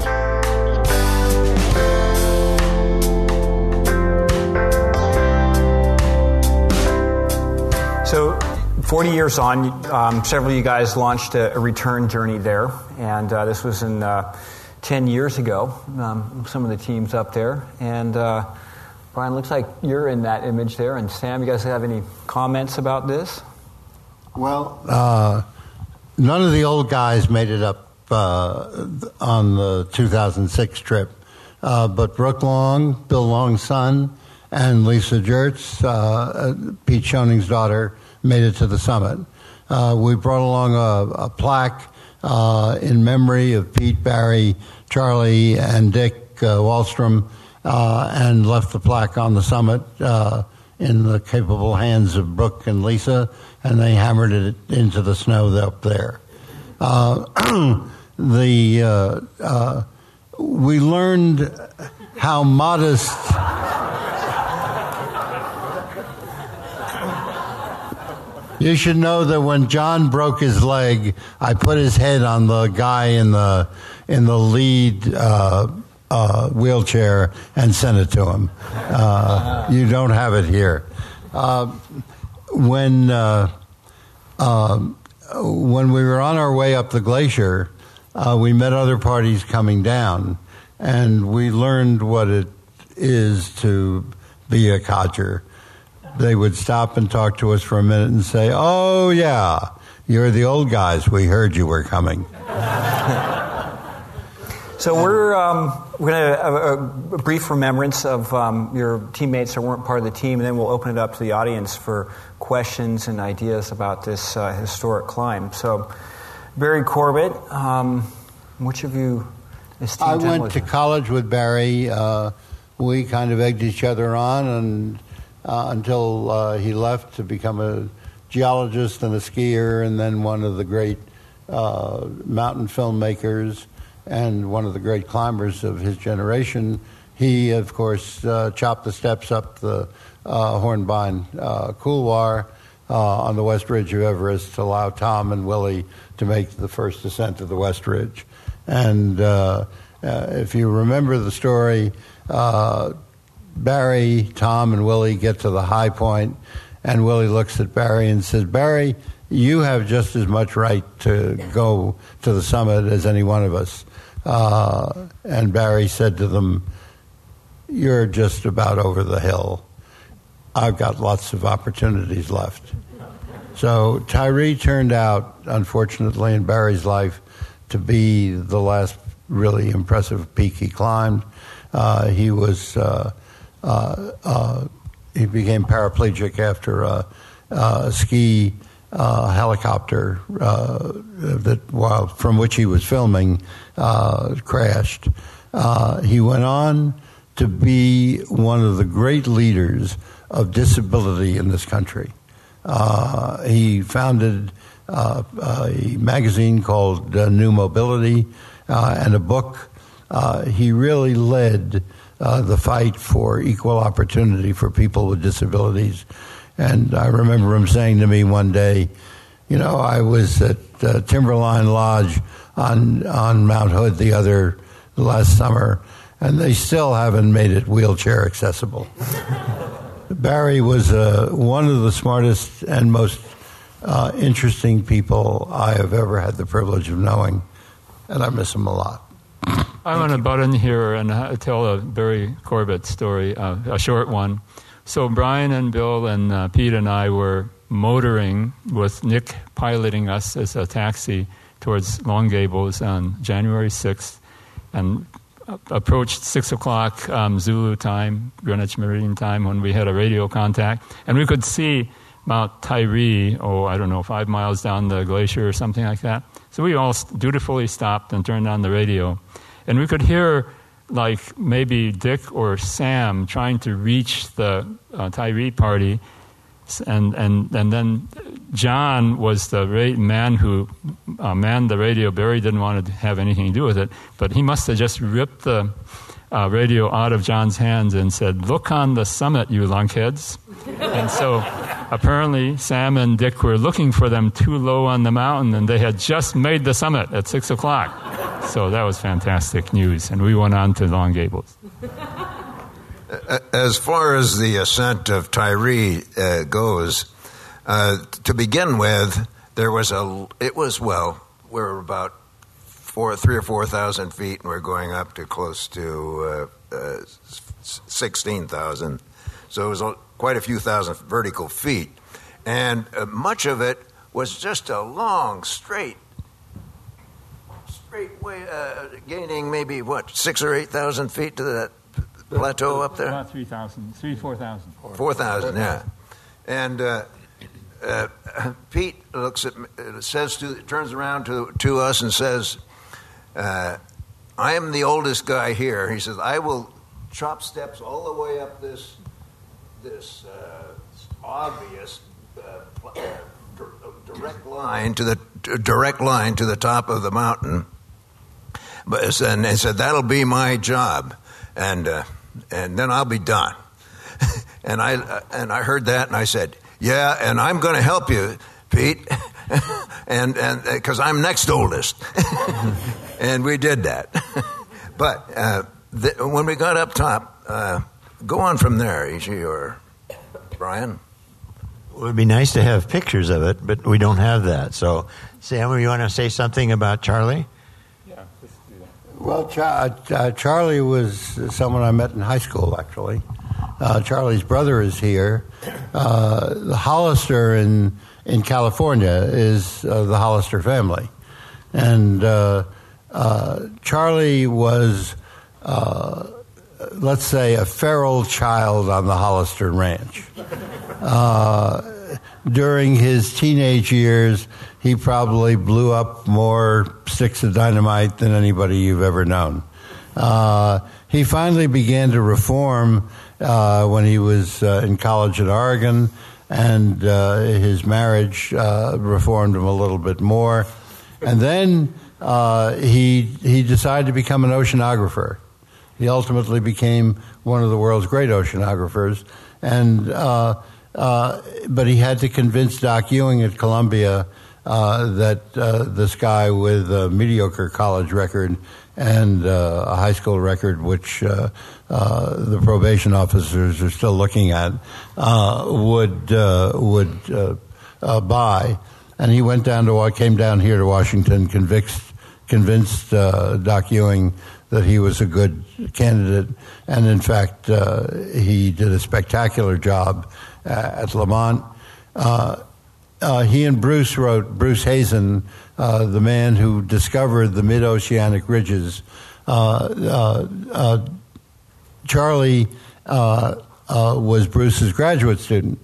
Speaker 3: So, 40 years on, um, several of you guys launched a, a return journey there, and uh, this was in uh, 10 years ago. Um, some of the teams up there, and uh, Brian, looks like you're in that image there. And Sam, you guys have any comments about this?
Speaker 4: Well, uh, none of the old guys made it up uh, on the 2006 trip, uh, but Brooke Long, Bill Long's son, and Lisa Jertz, uh, Pete Schoning's daughter, made it to the summit. Uh, we brought along a, a plaque uh, in memory of Pete, Barry, Charlie, and Dick Wahlstrom, and left the plaque on the summit in the capable hands of Brooke and Lisa, and they hammered it into the snow up there. Uh, the uh, uh, we learned how modest. You should know that when John broke his leg, I put his head on the guy in the in the lead uh, uh, wheelchair and sent it to him. Uh, you don't have it here. Uh, when uh, um, when we were on our way up the glacier, uh, we met other parties coming down, and we learned what it is to be a codger. They would stop and talk to us for a minute and say, "Oh yeah, you're the old guys. We heard you were coming."
Speaker 3: So we're um, we're going to have a, brief remembrance of um, your teammates that weren't part of the team, and then we'll open it up to the audience for questions and ideas about this uh, historic climb. So, Barry Corbet, um, which of you?
Speaker 4: I went to college with Barry. Uh, we kind of egged each other on, and uh, until uh, he left to become a geologist and a skier, and then one of the great uh, mountain filmmakers and one of the great climbers of his generation. he, of course, uh, chopped the steps up the uh, Hornbein uh, Couloir uh, on the West Ridge of Everest to allow Tom and Willie to make the first ascent of the West Ridge. And uh, uh, if you remember the story, Barry, Tom, and Willie get to the high point, and Willie looks at Barry and says, Barry, you have just as much right to go to the summit as any one of us. Uh, and Barry said to them, You're just about over the hill. I've got lots of opportunities left. So Tyree turned out, unfortunately, in Barry's life to be the last really impressive peak he climbed. Uh, he was uh, uh, uh he became paraplegic after a, a ski uh, helicopter uh, that from which he was filming crashed. he went on to be one of the great leaders of disability in this country. Uh, he founded uh, a magazine called uh, New Mobility uh, and a book. Uh, he really led uh, the fight for equal opportunity for people with disabilities. And I remember him saying to me one day, you know, I was at Timberline Lodge on on Mount Hood the other last summer, and they still haven't made it wheelchair accessible. Barry was uh, one of the smartest and most uh, interesting people I have ever had the privilege of knowing, and I miss him a lot.
Speaker 7: I want to butt in here and uh, tell a Barry Corbet story, uh, a short one. So Brian and Bill and uh, Pete and I were motoring with Nick piloting us as a taxi towards Long Gables on January 6th, and approached six o'clock um, Zulu time, Greenwich Meridian time, when we had a radio contact, and we could see Mount Tyree, oh, I don't know, five miles down the glacier or something like that. So we all dutifully stopped and turned on the radio, and we could hear like maybe Dick or Sam trying to reach the uh, Tyree party, and and and then John was the ra- man who uh, manned the radio. Barry didn't want to have anything to do with it, but he must have just ripped the uh, radio out of John's hands and said, Look on the summit, you lunkheads. and so apparently Sam and Dick were looking for them too low on the mountain, and they had just made the summit at 6 o'clock. So that was fantastic news, and we went on to Long Gables.
Speaker 5: As far as the ascent of Tyree uh, goes, uh, to begin with, there was a. It was well, we're about four, three or four thousand feet, and we're going up to close to uh, uh, sixteen thousand. So it was a, quite a few thousand vertical feet, and uh, much of it was just a long, straight, straight way, uh, gaining maybe what six or eight thousand feet to that plateau up there.
Speaker 7: About three thousand, three four thousand.
Speaker 5: Four thousand, yeah, and uh, Pete looks at uh, says to turns around to to us and says, uh, "I am the oldest guy here." He says, "I will chop steps all the way up this this uh, obvious uh, direct line to the direct line to the top of the mountain." And they said that'll be my job, and and then I'll be done. and I and I heard that and I said yeah, and I'm going to help you, Pete, and and because uh, I'm next oldest, and we did that. but uh, the, when we got up top, uh, go on from there, Eiichi or Brian.
Speaker 6: It would be nice to have pictures of it, but we don't have that. So, Sam, you want to say something about Charlie?
Speaker 4: Well, uh, uh, Charlie was someone I met in high school, actually. Uh, Charlie's brother is here. Uh, the Hollister in in California is uh, the Hollister family, and uh, Charlie was, let's say, a feral child on the Hollister Ranch. During his teenage years, he probably blew up more sticks of dynamite than anybody you've ever known. he finally began to reform uh, when he was uh, in college at Oregon, and uh, his marriage uh, reformed him a little bit more. And then uh, he he decided to become an oceanographer. He ultimately became one of the world's great oceanographers, and uh, but he had to convince Doc Ewing at Columbia uh, that uh, this guy with a mediocre college record and uh, a high school record, which uh, the probation officers are still looking at, would would buy. And he went down to came down here to Washington, convinced convinced Doc Ewing that he was a good candidate, and in fact, he did a spectacular job at Lamont. Uh, uh, he and Bruce wrote, Bruce Heezen, uh, the man who discovered the mid oceanic ridges. Charlie was Bruce's graduate student,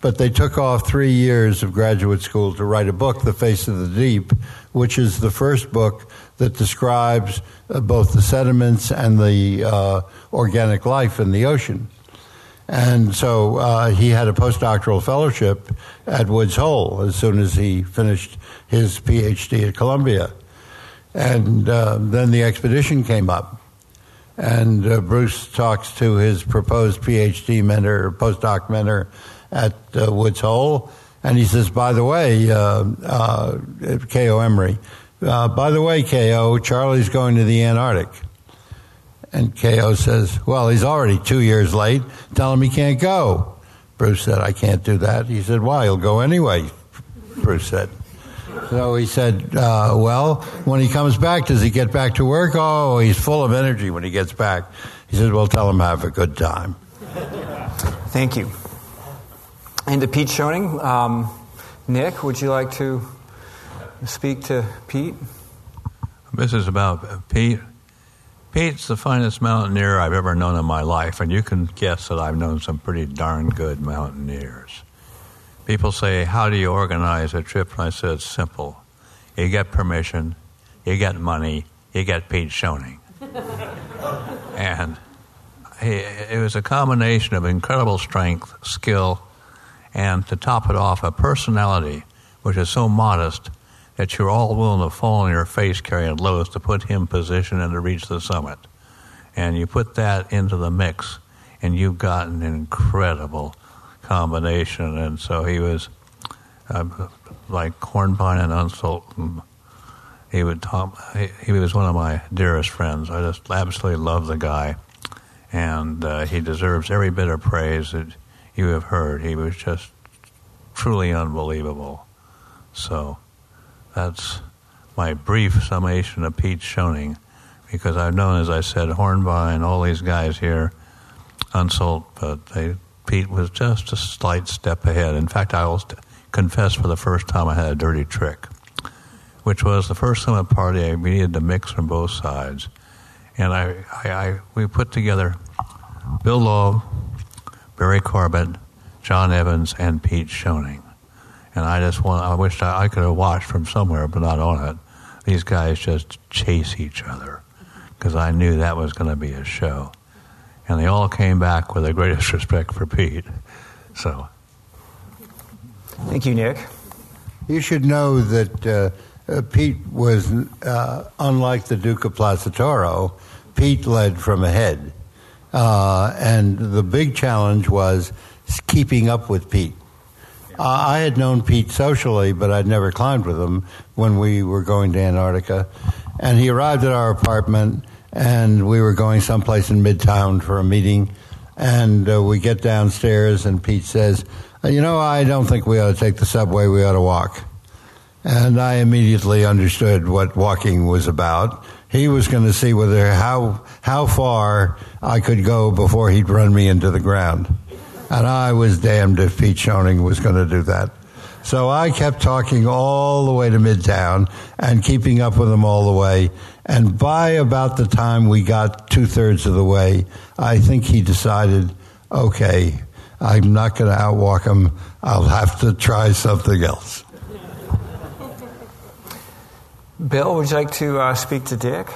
Speaker 4: but they took off three years of graduate school to write a book, The Face of the Deep, which is the first book that describes uh, both the sediments and the uh, organic life in the ocean. And so uh, he had a postdoctoral fellowship at Woods Hole as soon as he finished his PhD at Columbia. And uh, then the expedition came up. And uh, Bruce talks to his proposed PhD mentor, postdoc mentor at uh, Woods Hole. And he says, by the way, uh, uh, K.O. Emery, by the way, K.O., Charlie's going to the Antarctic. And KO says, Well, he's already two years late. Tell him he can't go. Bruce said, I can't do that. He said, Why? He'll go anyway, Bruce said. So he said, uh, Well, when he comes back, does he get back to work? Oh, he's full of energy when he gets back. He said, Well, tell him have a good time.
Speaker 3: Thank you. And to Pete Schoening, um, Nick, would you like to speak to Pete?
Speaker 9: This is about Pete. Pete's the finest mountaineer I've ever known in my life, and you can guess that I've known some pretty darn good mountaineers. People say, How do you organize a trip? And I said, It's simple. You get permission, you get money, you get Pete Schoening. and he, it was a combination of incredible strength, skill, and to top it off, a personality which is so modest that you're all willing to fall on your face carrying loads to put him position and to reach the summit. And you put that into the mix, and you've got an incredible combination. And so he was uh, like Hornbein and Unsoeld. He would talk. He, he, was one of my dearest friends. I just absolutely love the guy, and uh, he deserves every bit of praise that you have heard. He was just truly unbelievable. So that's my brief summation of Pete Schoening, because I've known, as I said, Hornbein and all these guys here, Unsoeld, but they, Pete was just a slight step ahead. In fact, I will confess for the first time I had a dirty trick, which was the first time summit party I needed to mix from both sides. And I, I, I we put together Bill Long, Barry Corbet, John Evans, and Pete Schoening and I just want, I wish I, I could have watched from somewhere, but not on it. These guys just chase each other because I knew that was going to be a show. And they all came back with the greatest respect for Pete. So.
Speaker 3: Thank you, Nick.
Speaker 4: You should know that uh, uh, Pete was, uh, unlike the Duke of Plaza Toro, Pete led from ahead. Uh, and the big challenge was keeping up with Pete. I had known Pete socially, but I'd never climbed with him when we were going to Antarctica. And he arrived at our apartment, and we were going someplace in Midtown for a meeting. And uh, we get downstairs, and Pete says, uh, You know, I don't think we ought to take the subway, we ought to walk. And I immediately understood what walking was about. He was going to see whether how how far I could go before he'd run me into the ground. And I was damned if Pete Schoening was going to do that. So I kept talking all the way to Midtown and keeping up with him all the way. And by about the time we got two thirds of the way, I think he decided, okay, I'm not going to outwalk him. I'll have to try something else.
Speaker 3: Bill, would you like to uh, speak to Dick?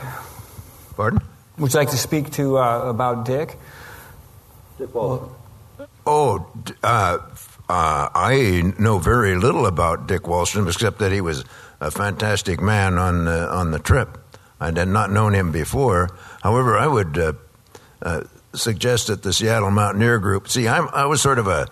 Speaker 5: Pardon?
Speaker 3: Would you like to speak to uh, about Dick?
Speaker 5: Dick Well, Oh, uh, uh, I know very little about Dick Wahlstrom except that he was a fantastic man on the, on the trip. I had not known him before. However, I would uh, uh, suggest that the Seattle Mountaineer Group. See, I'm, I was sort of a,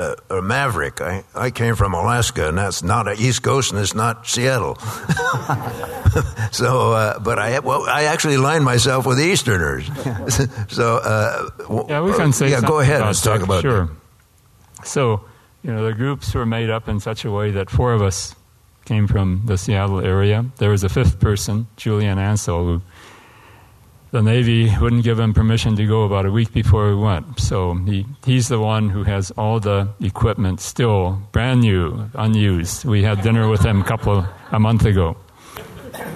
Speaker 5: a, a maverick. I, I came from Alaska, and that's not a East Coast, and it's not Seattle. so, uh, but I well, I actually aligned myself with Easterners. so, uh, w-
Speaker 7: Yeah, we can say
Speaker 5: yeah. Go ahead. Let's talk about
Speaker 7: sure. So, you know, the groups were made up in such a way that four of us came from the Seattle area. There was a fifth person, Julian Ansel, who the Navy wouldn't give him permission to go about a week before we went. So he, he's the one who has all the equipment still brand new, unused. We had dinner with him a couple a month ago.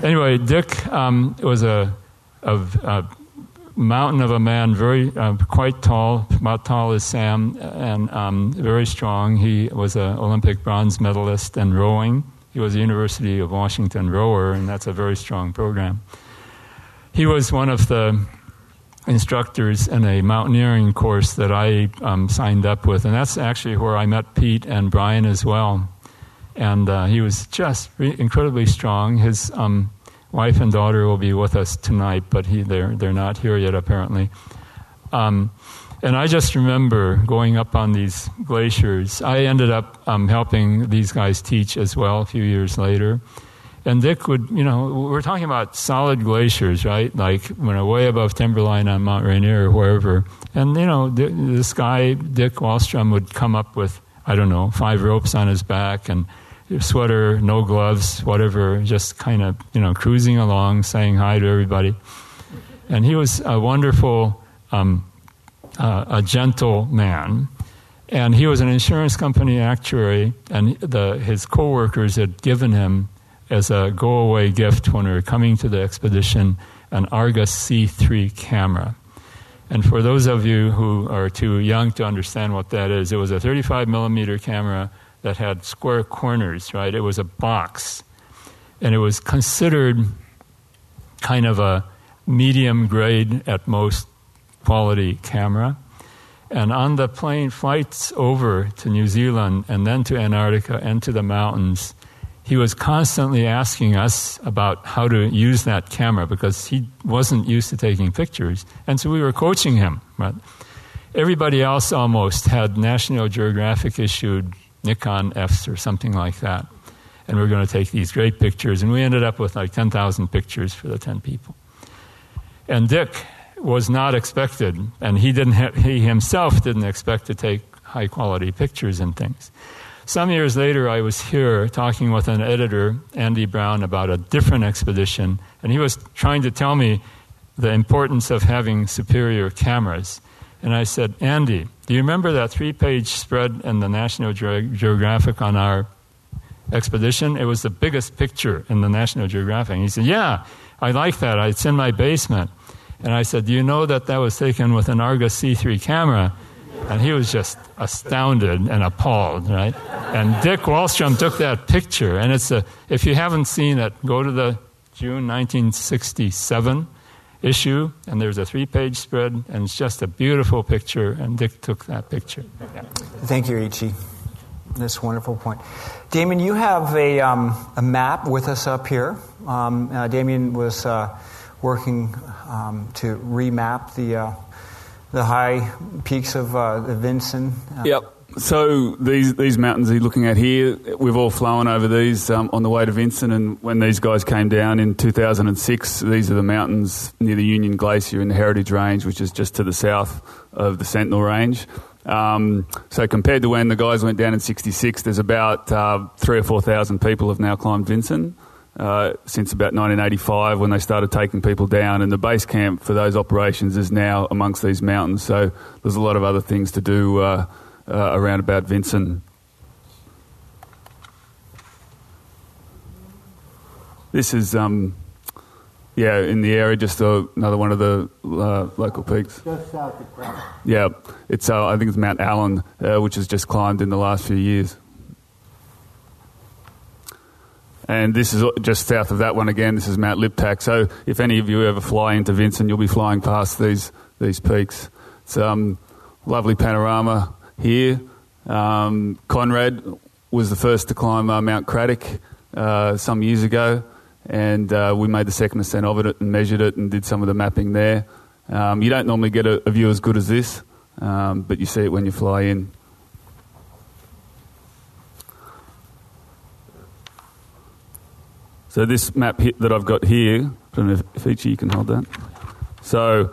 Speaker 7: Anyway, Dick um, was a, a, a mountain of a man, very uh, quite tall, about tall as Sam, and um, very strong. He was an Olympic bronze medalist in rowing. He was a University of Washington rower, and that's a very strong program. He was one of the instructors in a mountaineering course that I um, signed up with, and that's actually where I met Pete and Brian as well. And uh, he was just re- incredibly strong. His um, wife and daughter will be with us tonight, but he, they're, they're not here yet, apparently. Um, and I just remember going up on these glaciers. I ended up um, helping these guys teach as well a few years later. And Dick would, you know, we're talking about solid glaciers, right? Like when we're way above timberline on Mount Rainier or wherever. And, you know, th- this guy, Dick Wahlstrom, would come up with, I don't know, five ropes on his back and sweater, no gloves, whatever, just kind of, you know, cruising along, saying hi to everybody. And he was a wonderful, um, uh, a gentle man. And he was an insurance company actuary, and the, his coworkers had given him as a go away gift when we were coming to the expedition an Argus C3 camera. And for those of you who are too young to understand what that is, it was a 35 millimeter camera that had square corners, right? It was a box. And it was considered kind of a medium grade at most quality camera. And on the plane flights over to New Zealand and then to Antarctica and to the mountains, he was constantly asking us about how to use that camera because he wasn't used to taking pictures. And so we were coaching him. But everybody else almost had National Geographic issued Nikon Fs or something like that. And we were going to take these great pictures. And we ended up with like 10,000 pictures for the 10 people. And Dick was not expected, and he, didn't ha- he himself didn't expect to take high quality pictures and things. Some years later, I was here talking with an editor, Andy Brown, about a different expedition, and he was trying to tell me the importance of having superior cameras. And I said, Andy, do you remember that three page spread in the National Ge- Geographic on our expedition? It was the biggest picture in the National Geographic. And he said, Yeah, I like that. It's in my basement. And I said, Do you know that that was taken with an Argus C3 camera? And he was just astounded and appalled, right? And Dick Wahlstrom took that picture. And it's a, if you haven't seen it, go to the June 1967 issue, and there's a three page spread, and it's just a beautiful picture. And Dick took that picture. Yeah.
Speaker 3: Thank you, Eiichi. This wonderful point. Damien, you have a, um, a map with us up here. Um, uh, Damien was uh, working um, to remap the, uh, the high peaks of uh, the Vinson. Uh,
Speaker 8: Yep. So these these mountains you're looking at here, we've all flown over these um, on the way to Vinson, and when these guys came down in 2006, these are the mountains near the Union Glacier in the Heritage Range, which is just to the south of the Sentinel Range. Um, so compared to when the guys went down in '66, there's about uh, three or four thousand people have now climbed Vinson. Uh, since about 1985 when they started taking people down and the base camp for those operations is now amongst these mountains so there's a lot of other things to do uh, uh, around about Vinson. This is, um, yeah, in the area, just uh, another one of the uh, local peaks.
Speaker 4: Just south of Crown.
Speaker 8: Yeah, it's uh, I think it's Mount Allen, uh, which has just climbed in the last few years. And this is just south of that one again. This is Mount Liptak. So if any of you ever fly into Vinson, you'll be flying past these these peaks. It's um, lovely panorama here. Um, Conrad was the first to climb uh, Mount Craddock uh, some years ago, and uh, we made the second ascent of it and measured it and did some of the mapping there. Um, you don't normally get a, a, view as good as this, um, but you see it when you fly in. So this map that I've got here, I don't know if, if you can hold that. So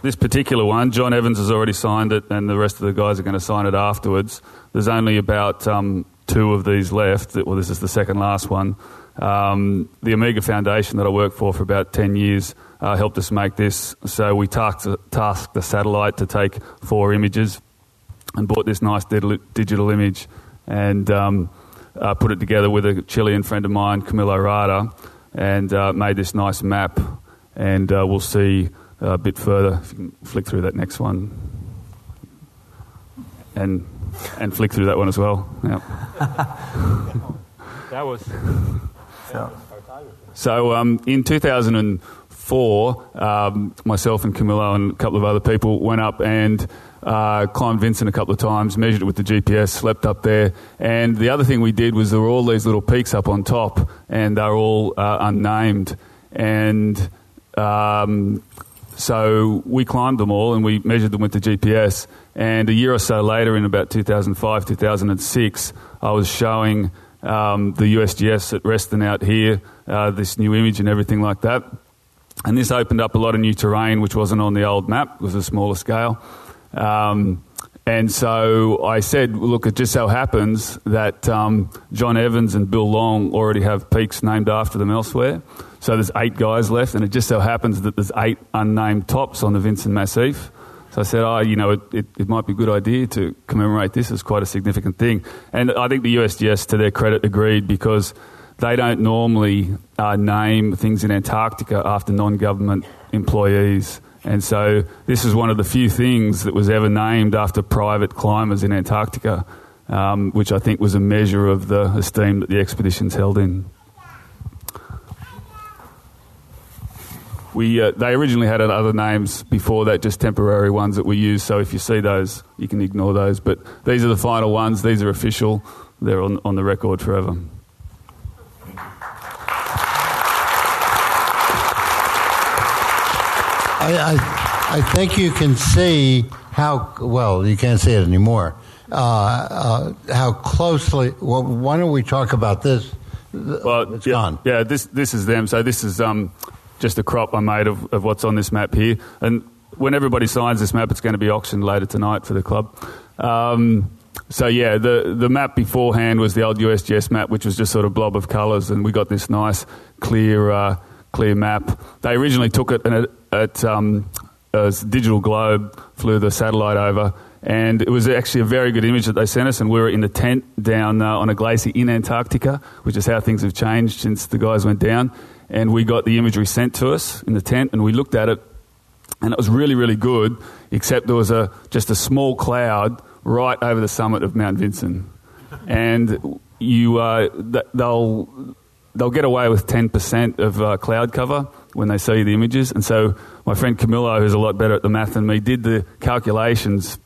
Speaker 8: this particular one, John Evans has already signed it, and the rest of the guys are going to sign it afterwards. There's only about um, two of these left. Well, this is the second last one. Um, the Omega Foundation that I worked for for about 10 years uh, helped us make this. So we tasked, tasked the satellite to take four images and bought this nice digital image and um, uh, put it together with a Chilean friend of mine, Camilo Rada, and uh, made this nice map. And uh, we'll see a bit further. If you can flick through that next one. And, and flick through that one as well. Yeah.
Speaker 7: that was.
Speaker 8: So, so um, in 2004, um, myself and Camilo and a couple of other people went up and uh, climbed Vinson a couple of times, measured it with the GPS, slept up there. And the other thing we did was there were all these little peaks up on top, and they're all uh, unnamed. And um, so we climbed them all and we measured them with the GPS. And a year or so later, in about 2005, 2006, I was showing um, the USGS at Reston out here uh, this new image and everything like that. And this opened up a lot of new terrain, which wasn't on the old map, it was a smaller scale. Um, and so I said, look, it just so happens that um, John Evans and Bill Long already have peaks named after them elsewhere. So there's eight guys left, and it just so happens that there's eight unnamed tops on the Vinson Massif. So I said, oh, you know, it, it, it, might be a good idea to commemorate this as quite a significant thing. And I think the USGS, to their credit, agreed because they don't normally uh, name things in Antarctica after non government employees. And so this is one of the few things that was ever named after private climbers in Antarctica, um, which I think was a measure of the esteem that the expeditions held in. We, uh, they originally had other names before that, just temporary ones that we use. So if you see those, you can ignore those. But these are the final ones. These are official. They're on, on the record forever.
Speaker 4: I, I, I, think you can see how well you can't see it anymore. Uh, uh, how closely? Well, why don't we talk about this?
Speaker 8: Well, it's yeah, gone. Yeah, this this is them. So this is um, just a crop I made of, of what's on this map here. And when everybody signs this map, it's going to be auctioned later tonight for the club. Um, so yeah, the the map beforehand was the old USGS map, which was just sort of blob of colours, and we got this nice clear uh, clear map. They originally took it at, at um, a digital globe, flew the satellite over, and it was actually a very good image that they sent us. And we were in the tent down uh, on a glacier in Antarctica, which is how things have changed since the guys went down and we got the imagery sent to us in the tent, and we looked at it, and it was really, really good. Except there was a just a small cloud right over the summit of Mount Vinson, and you uh, they'll they'll get away with ten percent of uh, cloud cover when they see the images, and so my friend Camilo, who's a lot better at the math than me, did the calculations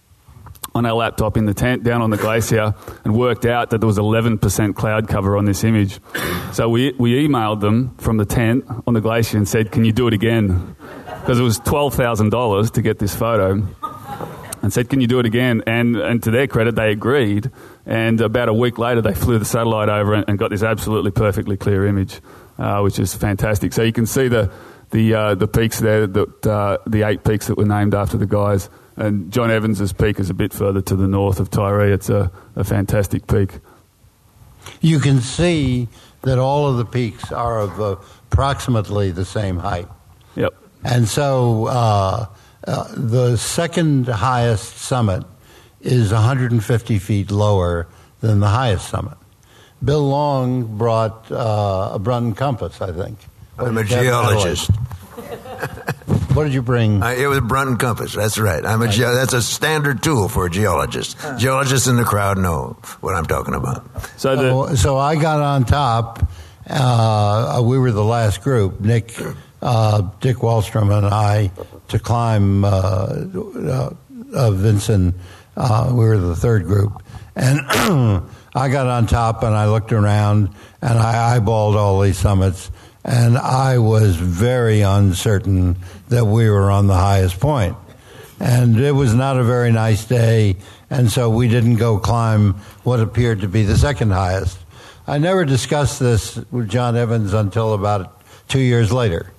Speaker 8: on our laptop in the tent down on the glacier and worked out that there was 11% cloud cover on this image. So we, we emailed them from the tent on the glacier and said, Can you do it again? Because it was $12,000 to get this photo. And said, Can you do it again? And, and to their credit, they agreed. And about a week later, they flew the satellite over and, and got this absolutely perfectly clear image, uh, which is fantastic. So you can see the, the, uh, the peaks there, that, uh, the eight peaks that were named after the guys. And John Evans's peak is a bit further to the north of Tyree. It's a, a fantastic peak.
Speaker 4: You can see that all of the peaks are of approximately the same height.
Speaker 8: Yep.
Speaker 4: And so uh, uh, the second highest summit is 150 feet lower than the highest summit. Bill Long brought uh, a Brunton compass, I think.
Speaker 5: I'm a geologist.
Speaker 4: what did you bring?
Speaker 5: Uh, it was a Brunton compass. That's right. I'm a ge- that's a standard tool for a geologist. Geologists in the crowd know what I'm talking about.
Speaker 4: So, the- so I got on top. Uh, we were the last group. Nick, uh, Dick Wahlstrom, and I to climb uh, uh, Vinson. Uh, we were the third group, and I got on top and I looked around and I eyeballed all these summits and I was very uncertain that we were on the highest point. And it was not a very nice day, and so we didn't go climb what appeared to be the second highest. I never discussed this with John Evans until about two years later.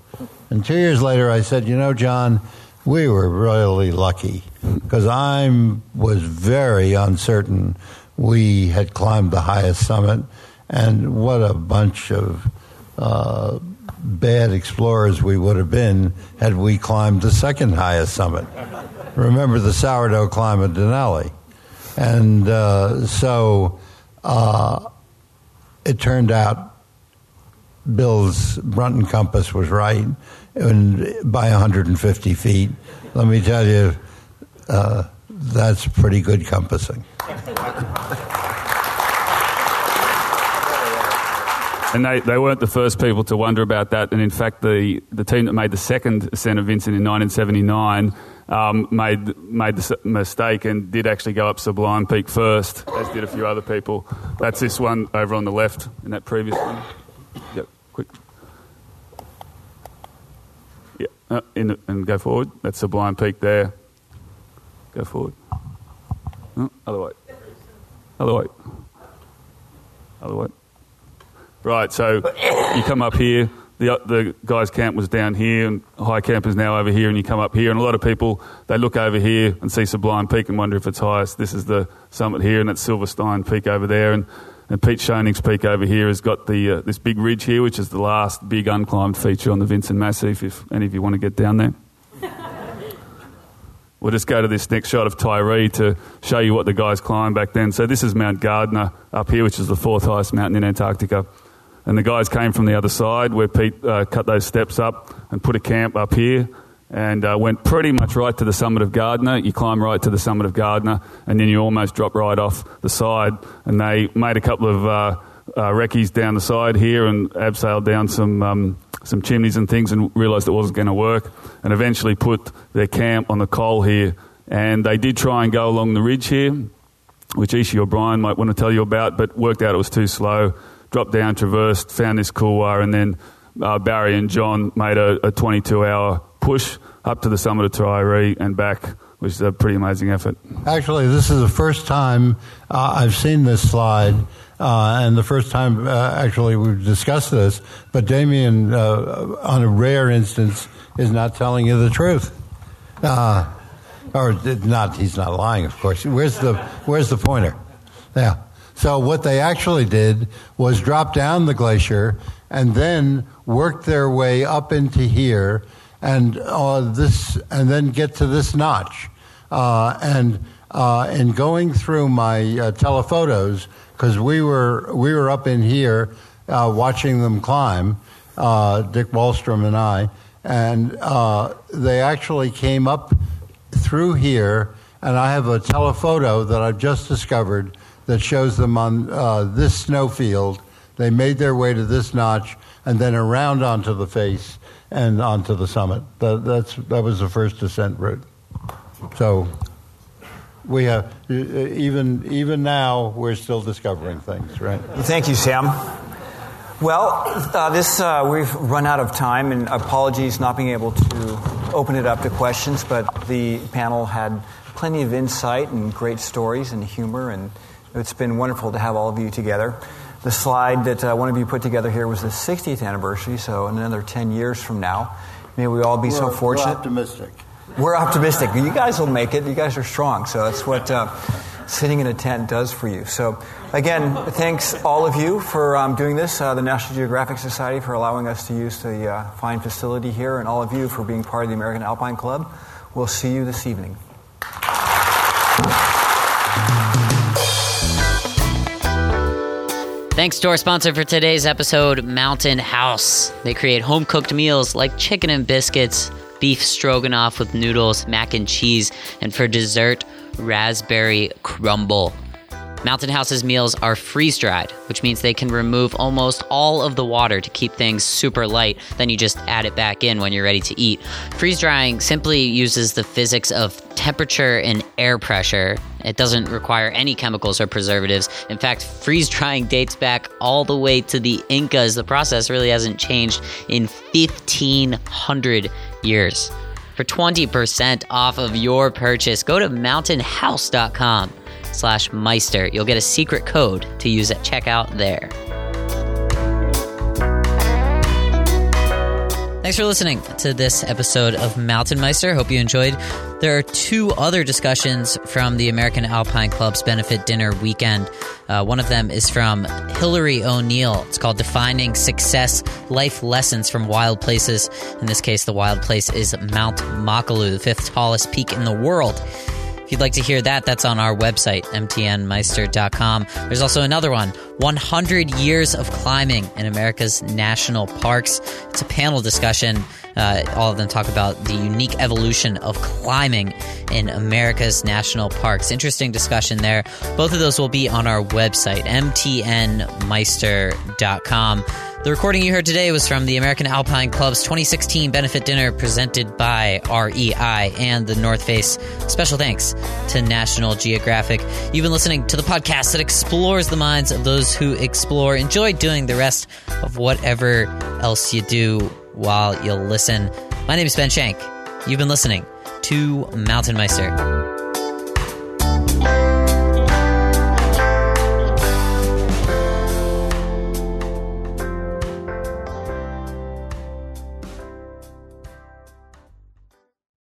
Speaker 4: And two years later, I said, You know, John, we were really lucky because I was very uncertain we had climbed the highest summit, and what a bunch of uh, bad explorers we would have been had we climbed the second highest summit. Remember the sourdough climb at Denali. And uh, so uh, it turned out Bill's Brunton compass was right and by 150 feet. Let me tell you, uh, that's pretty good compassing.
Speaker 8: And they, they weren't the first people to wonder about that. And in fact, the, the team that made the second ascent of Vinson in 1979 um, made, made the mistake and did actually go up Sublime Peak first, as did a few other people. That's this one over on the left in that previous one. Yep, quick. Yeah, uh, in, and go forward. That's Sublime Peak there. Go forward. Oh, other way. Other way. Other way. Right, so you come up here. The, the guys' camp was down here, and high camp is now over here, and you come up here. And a lot of people they look over here and see Sublime Peak and wonder if it's highest. This is the summit here, and that's Silverstein Peak over there, and, and Pete Schoening's Peak over here has got the uh, this big ridge here, which is the last big unclimbed feature on the Vinson Massif. If any of you want to get down there. We'll just go to this next shot of Tyree to show you what the guys climbed back then. So this is Mount Gardner up here, which is the fourth highest mountain in Antarctica. And the guys came from the other side where Pete uh, cut those steps up and put a camp up here and uh, went pretty much right to the summit of Gardner. You climb right to the summit of Gardner and then you almost drop right off the side. And they made a couple of uh, uh, recce's down the side here and abseiled down some, um, some chimneys and things and realised it wasn't going to work and eventually put their camp on the col here. And they did try and go along the ridge here, which Eiichi or Brian might want to tell you about, but worked out it was too slow dropped down, traversed, found this couloir, and then uh, Barry and John made a, a 22 hour push up to the summit of Tyree and back, which is a pretty amazing effort.
Speaker 4: Actually, this is the first time uh, I've seen this slide. Uh, and the first time, uh, actually, we've discussed this, but Damien, uh, on a rare instance, is not telling you the truth. Uh, or not, he's not lying, of course. Where's the, where's the pointer? Yeah. So what they actually did was drop down the glacier and then work their way up into here and uh, this and then get to this notch. Uh, and in going through my telephotos, because we were we were up in here uh, watching them climb, uh, Dick Wahlstrom and I, and they actually came up through here. And I have a telephoto that I've just discovered that shows them on uh, this snowfield. They made their way to this notch and then around onto the face and onto the summit. That, that's, that was the first descent route. So we have, even, even now, we're still discovering things, right?
Speaker 3: Thank you, Sam. Well, uh, this uh, we've run out of time, and apologies not being able to open it up to questions. But the panel had plenty of insight and great stories and humor, and it's been wonderful to have all of you together. The slide that uh, one of you put together here was the 60th anniversary, so in another 10 years from now, may we all be
Speaker 4: we're,
Speaker 3: so fortunate.
Speaker 4: We're optimistic.
Speaker 3: We're optimistic. You guys will make it. You guys are strong, so that's what uh, sitting in a tent does for you. So, again, thanks all of you for um, doing this, uh, the National Geographic Society for allowing us to use the uh, fine facility here, and all of you for being part of the American Alpine Club. We'll see you this evening.
Speaker 1: Thanks to our sponsor for today's episode, Mountain House. They create home cooked meals like chicken and biscuits, beef stroganoff with noodles, mac and cheese, and for dessert, raspberry crumble. Mountain House's meals are freeze dried, which means they can remove almost all of the water to keep things super light. Then you just add it back in when you're ready to eat. Freeze drying simply uses the physics of temperature and air pressure It doesn't require any chemicals or preservatives. In fact, freeze drying dates back all the way to the Incas. The process really hasn't changed in 1500 years. For 20% off of your purchase, go to mountainhouse.com slash Meister. You'll get a secret code to use at checkout there. Thanks for listening to this episode of Mountain Meister. Hope you enjoyed. There are two other discussions from the American Alpine Club's benefit dinner weekend. Uh, one of them is from Hilaree O'Neill. It's called Defining Success Life Lessons from Wild Places. In this case, the wild place is Mount Makalu, the fifth tallest peak in the world. If you'd like to hear that, that's on our website, mtnmeister.com. There's also another one 100 Years of Climbing in America's National Parks. It's a panel discussion. Uh, all of them talk about the unique evolution of climbing in America's national parks. Interesting discussion there. Both of those will be on our website, mtnmeister.com. The recording you heard today was from the American Alpine Club's 2016 benefit dinner presented by REI and the North Face. Special thanks to National Geographic. You've been listening to the podcast that explores the minds of those who explore. Enjoy doing the rest of whatever else you do while you listen. My name is Ben Shank. You've been listening to Mountain Meister.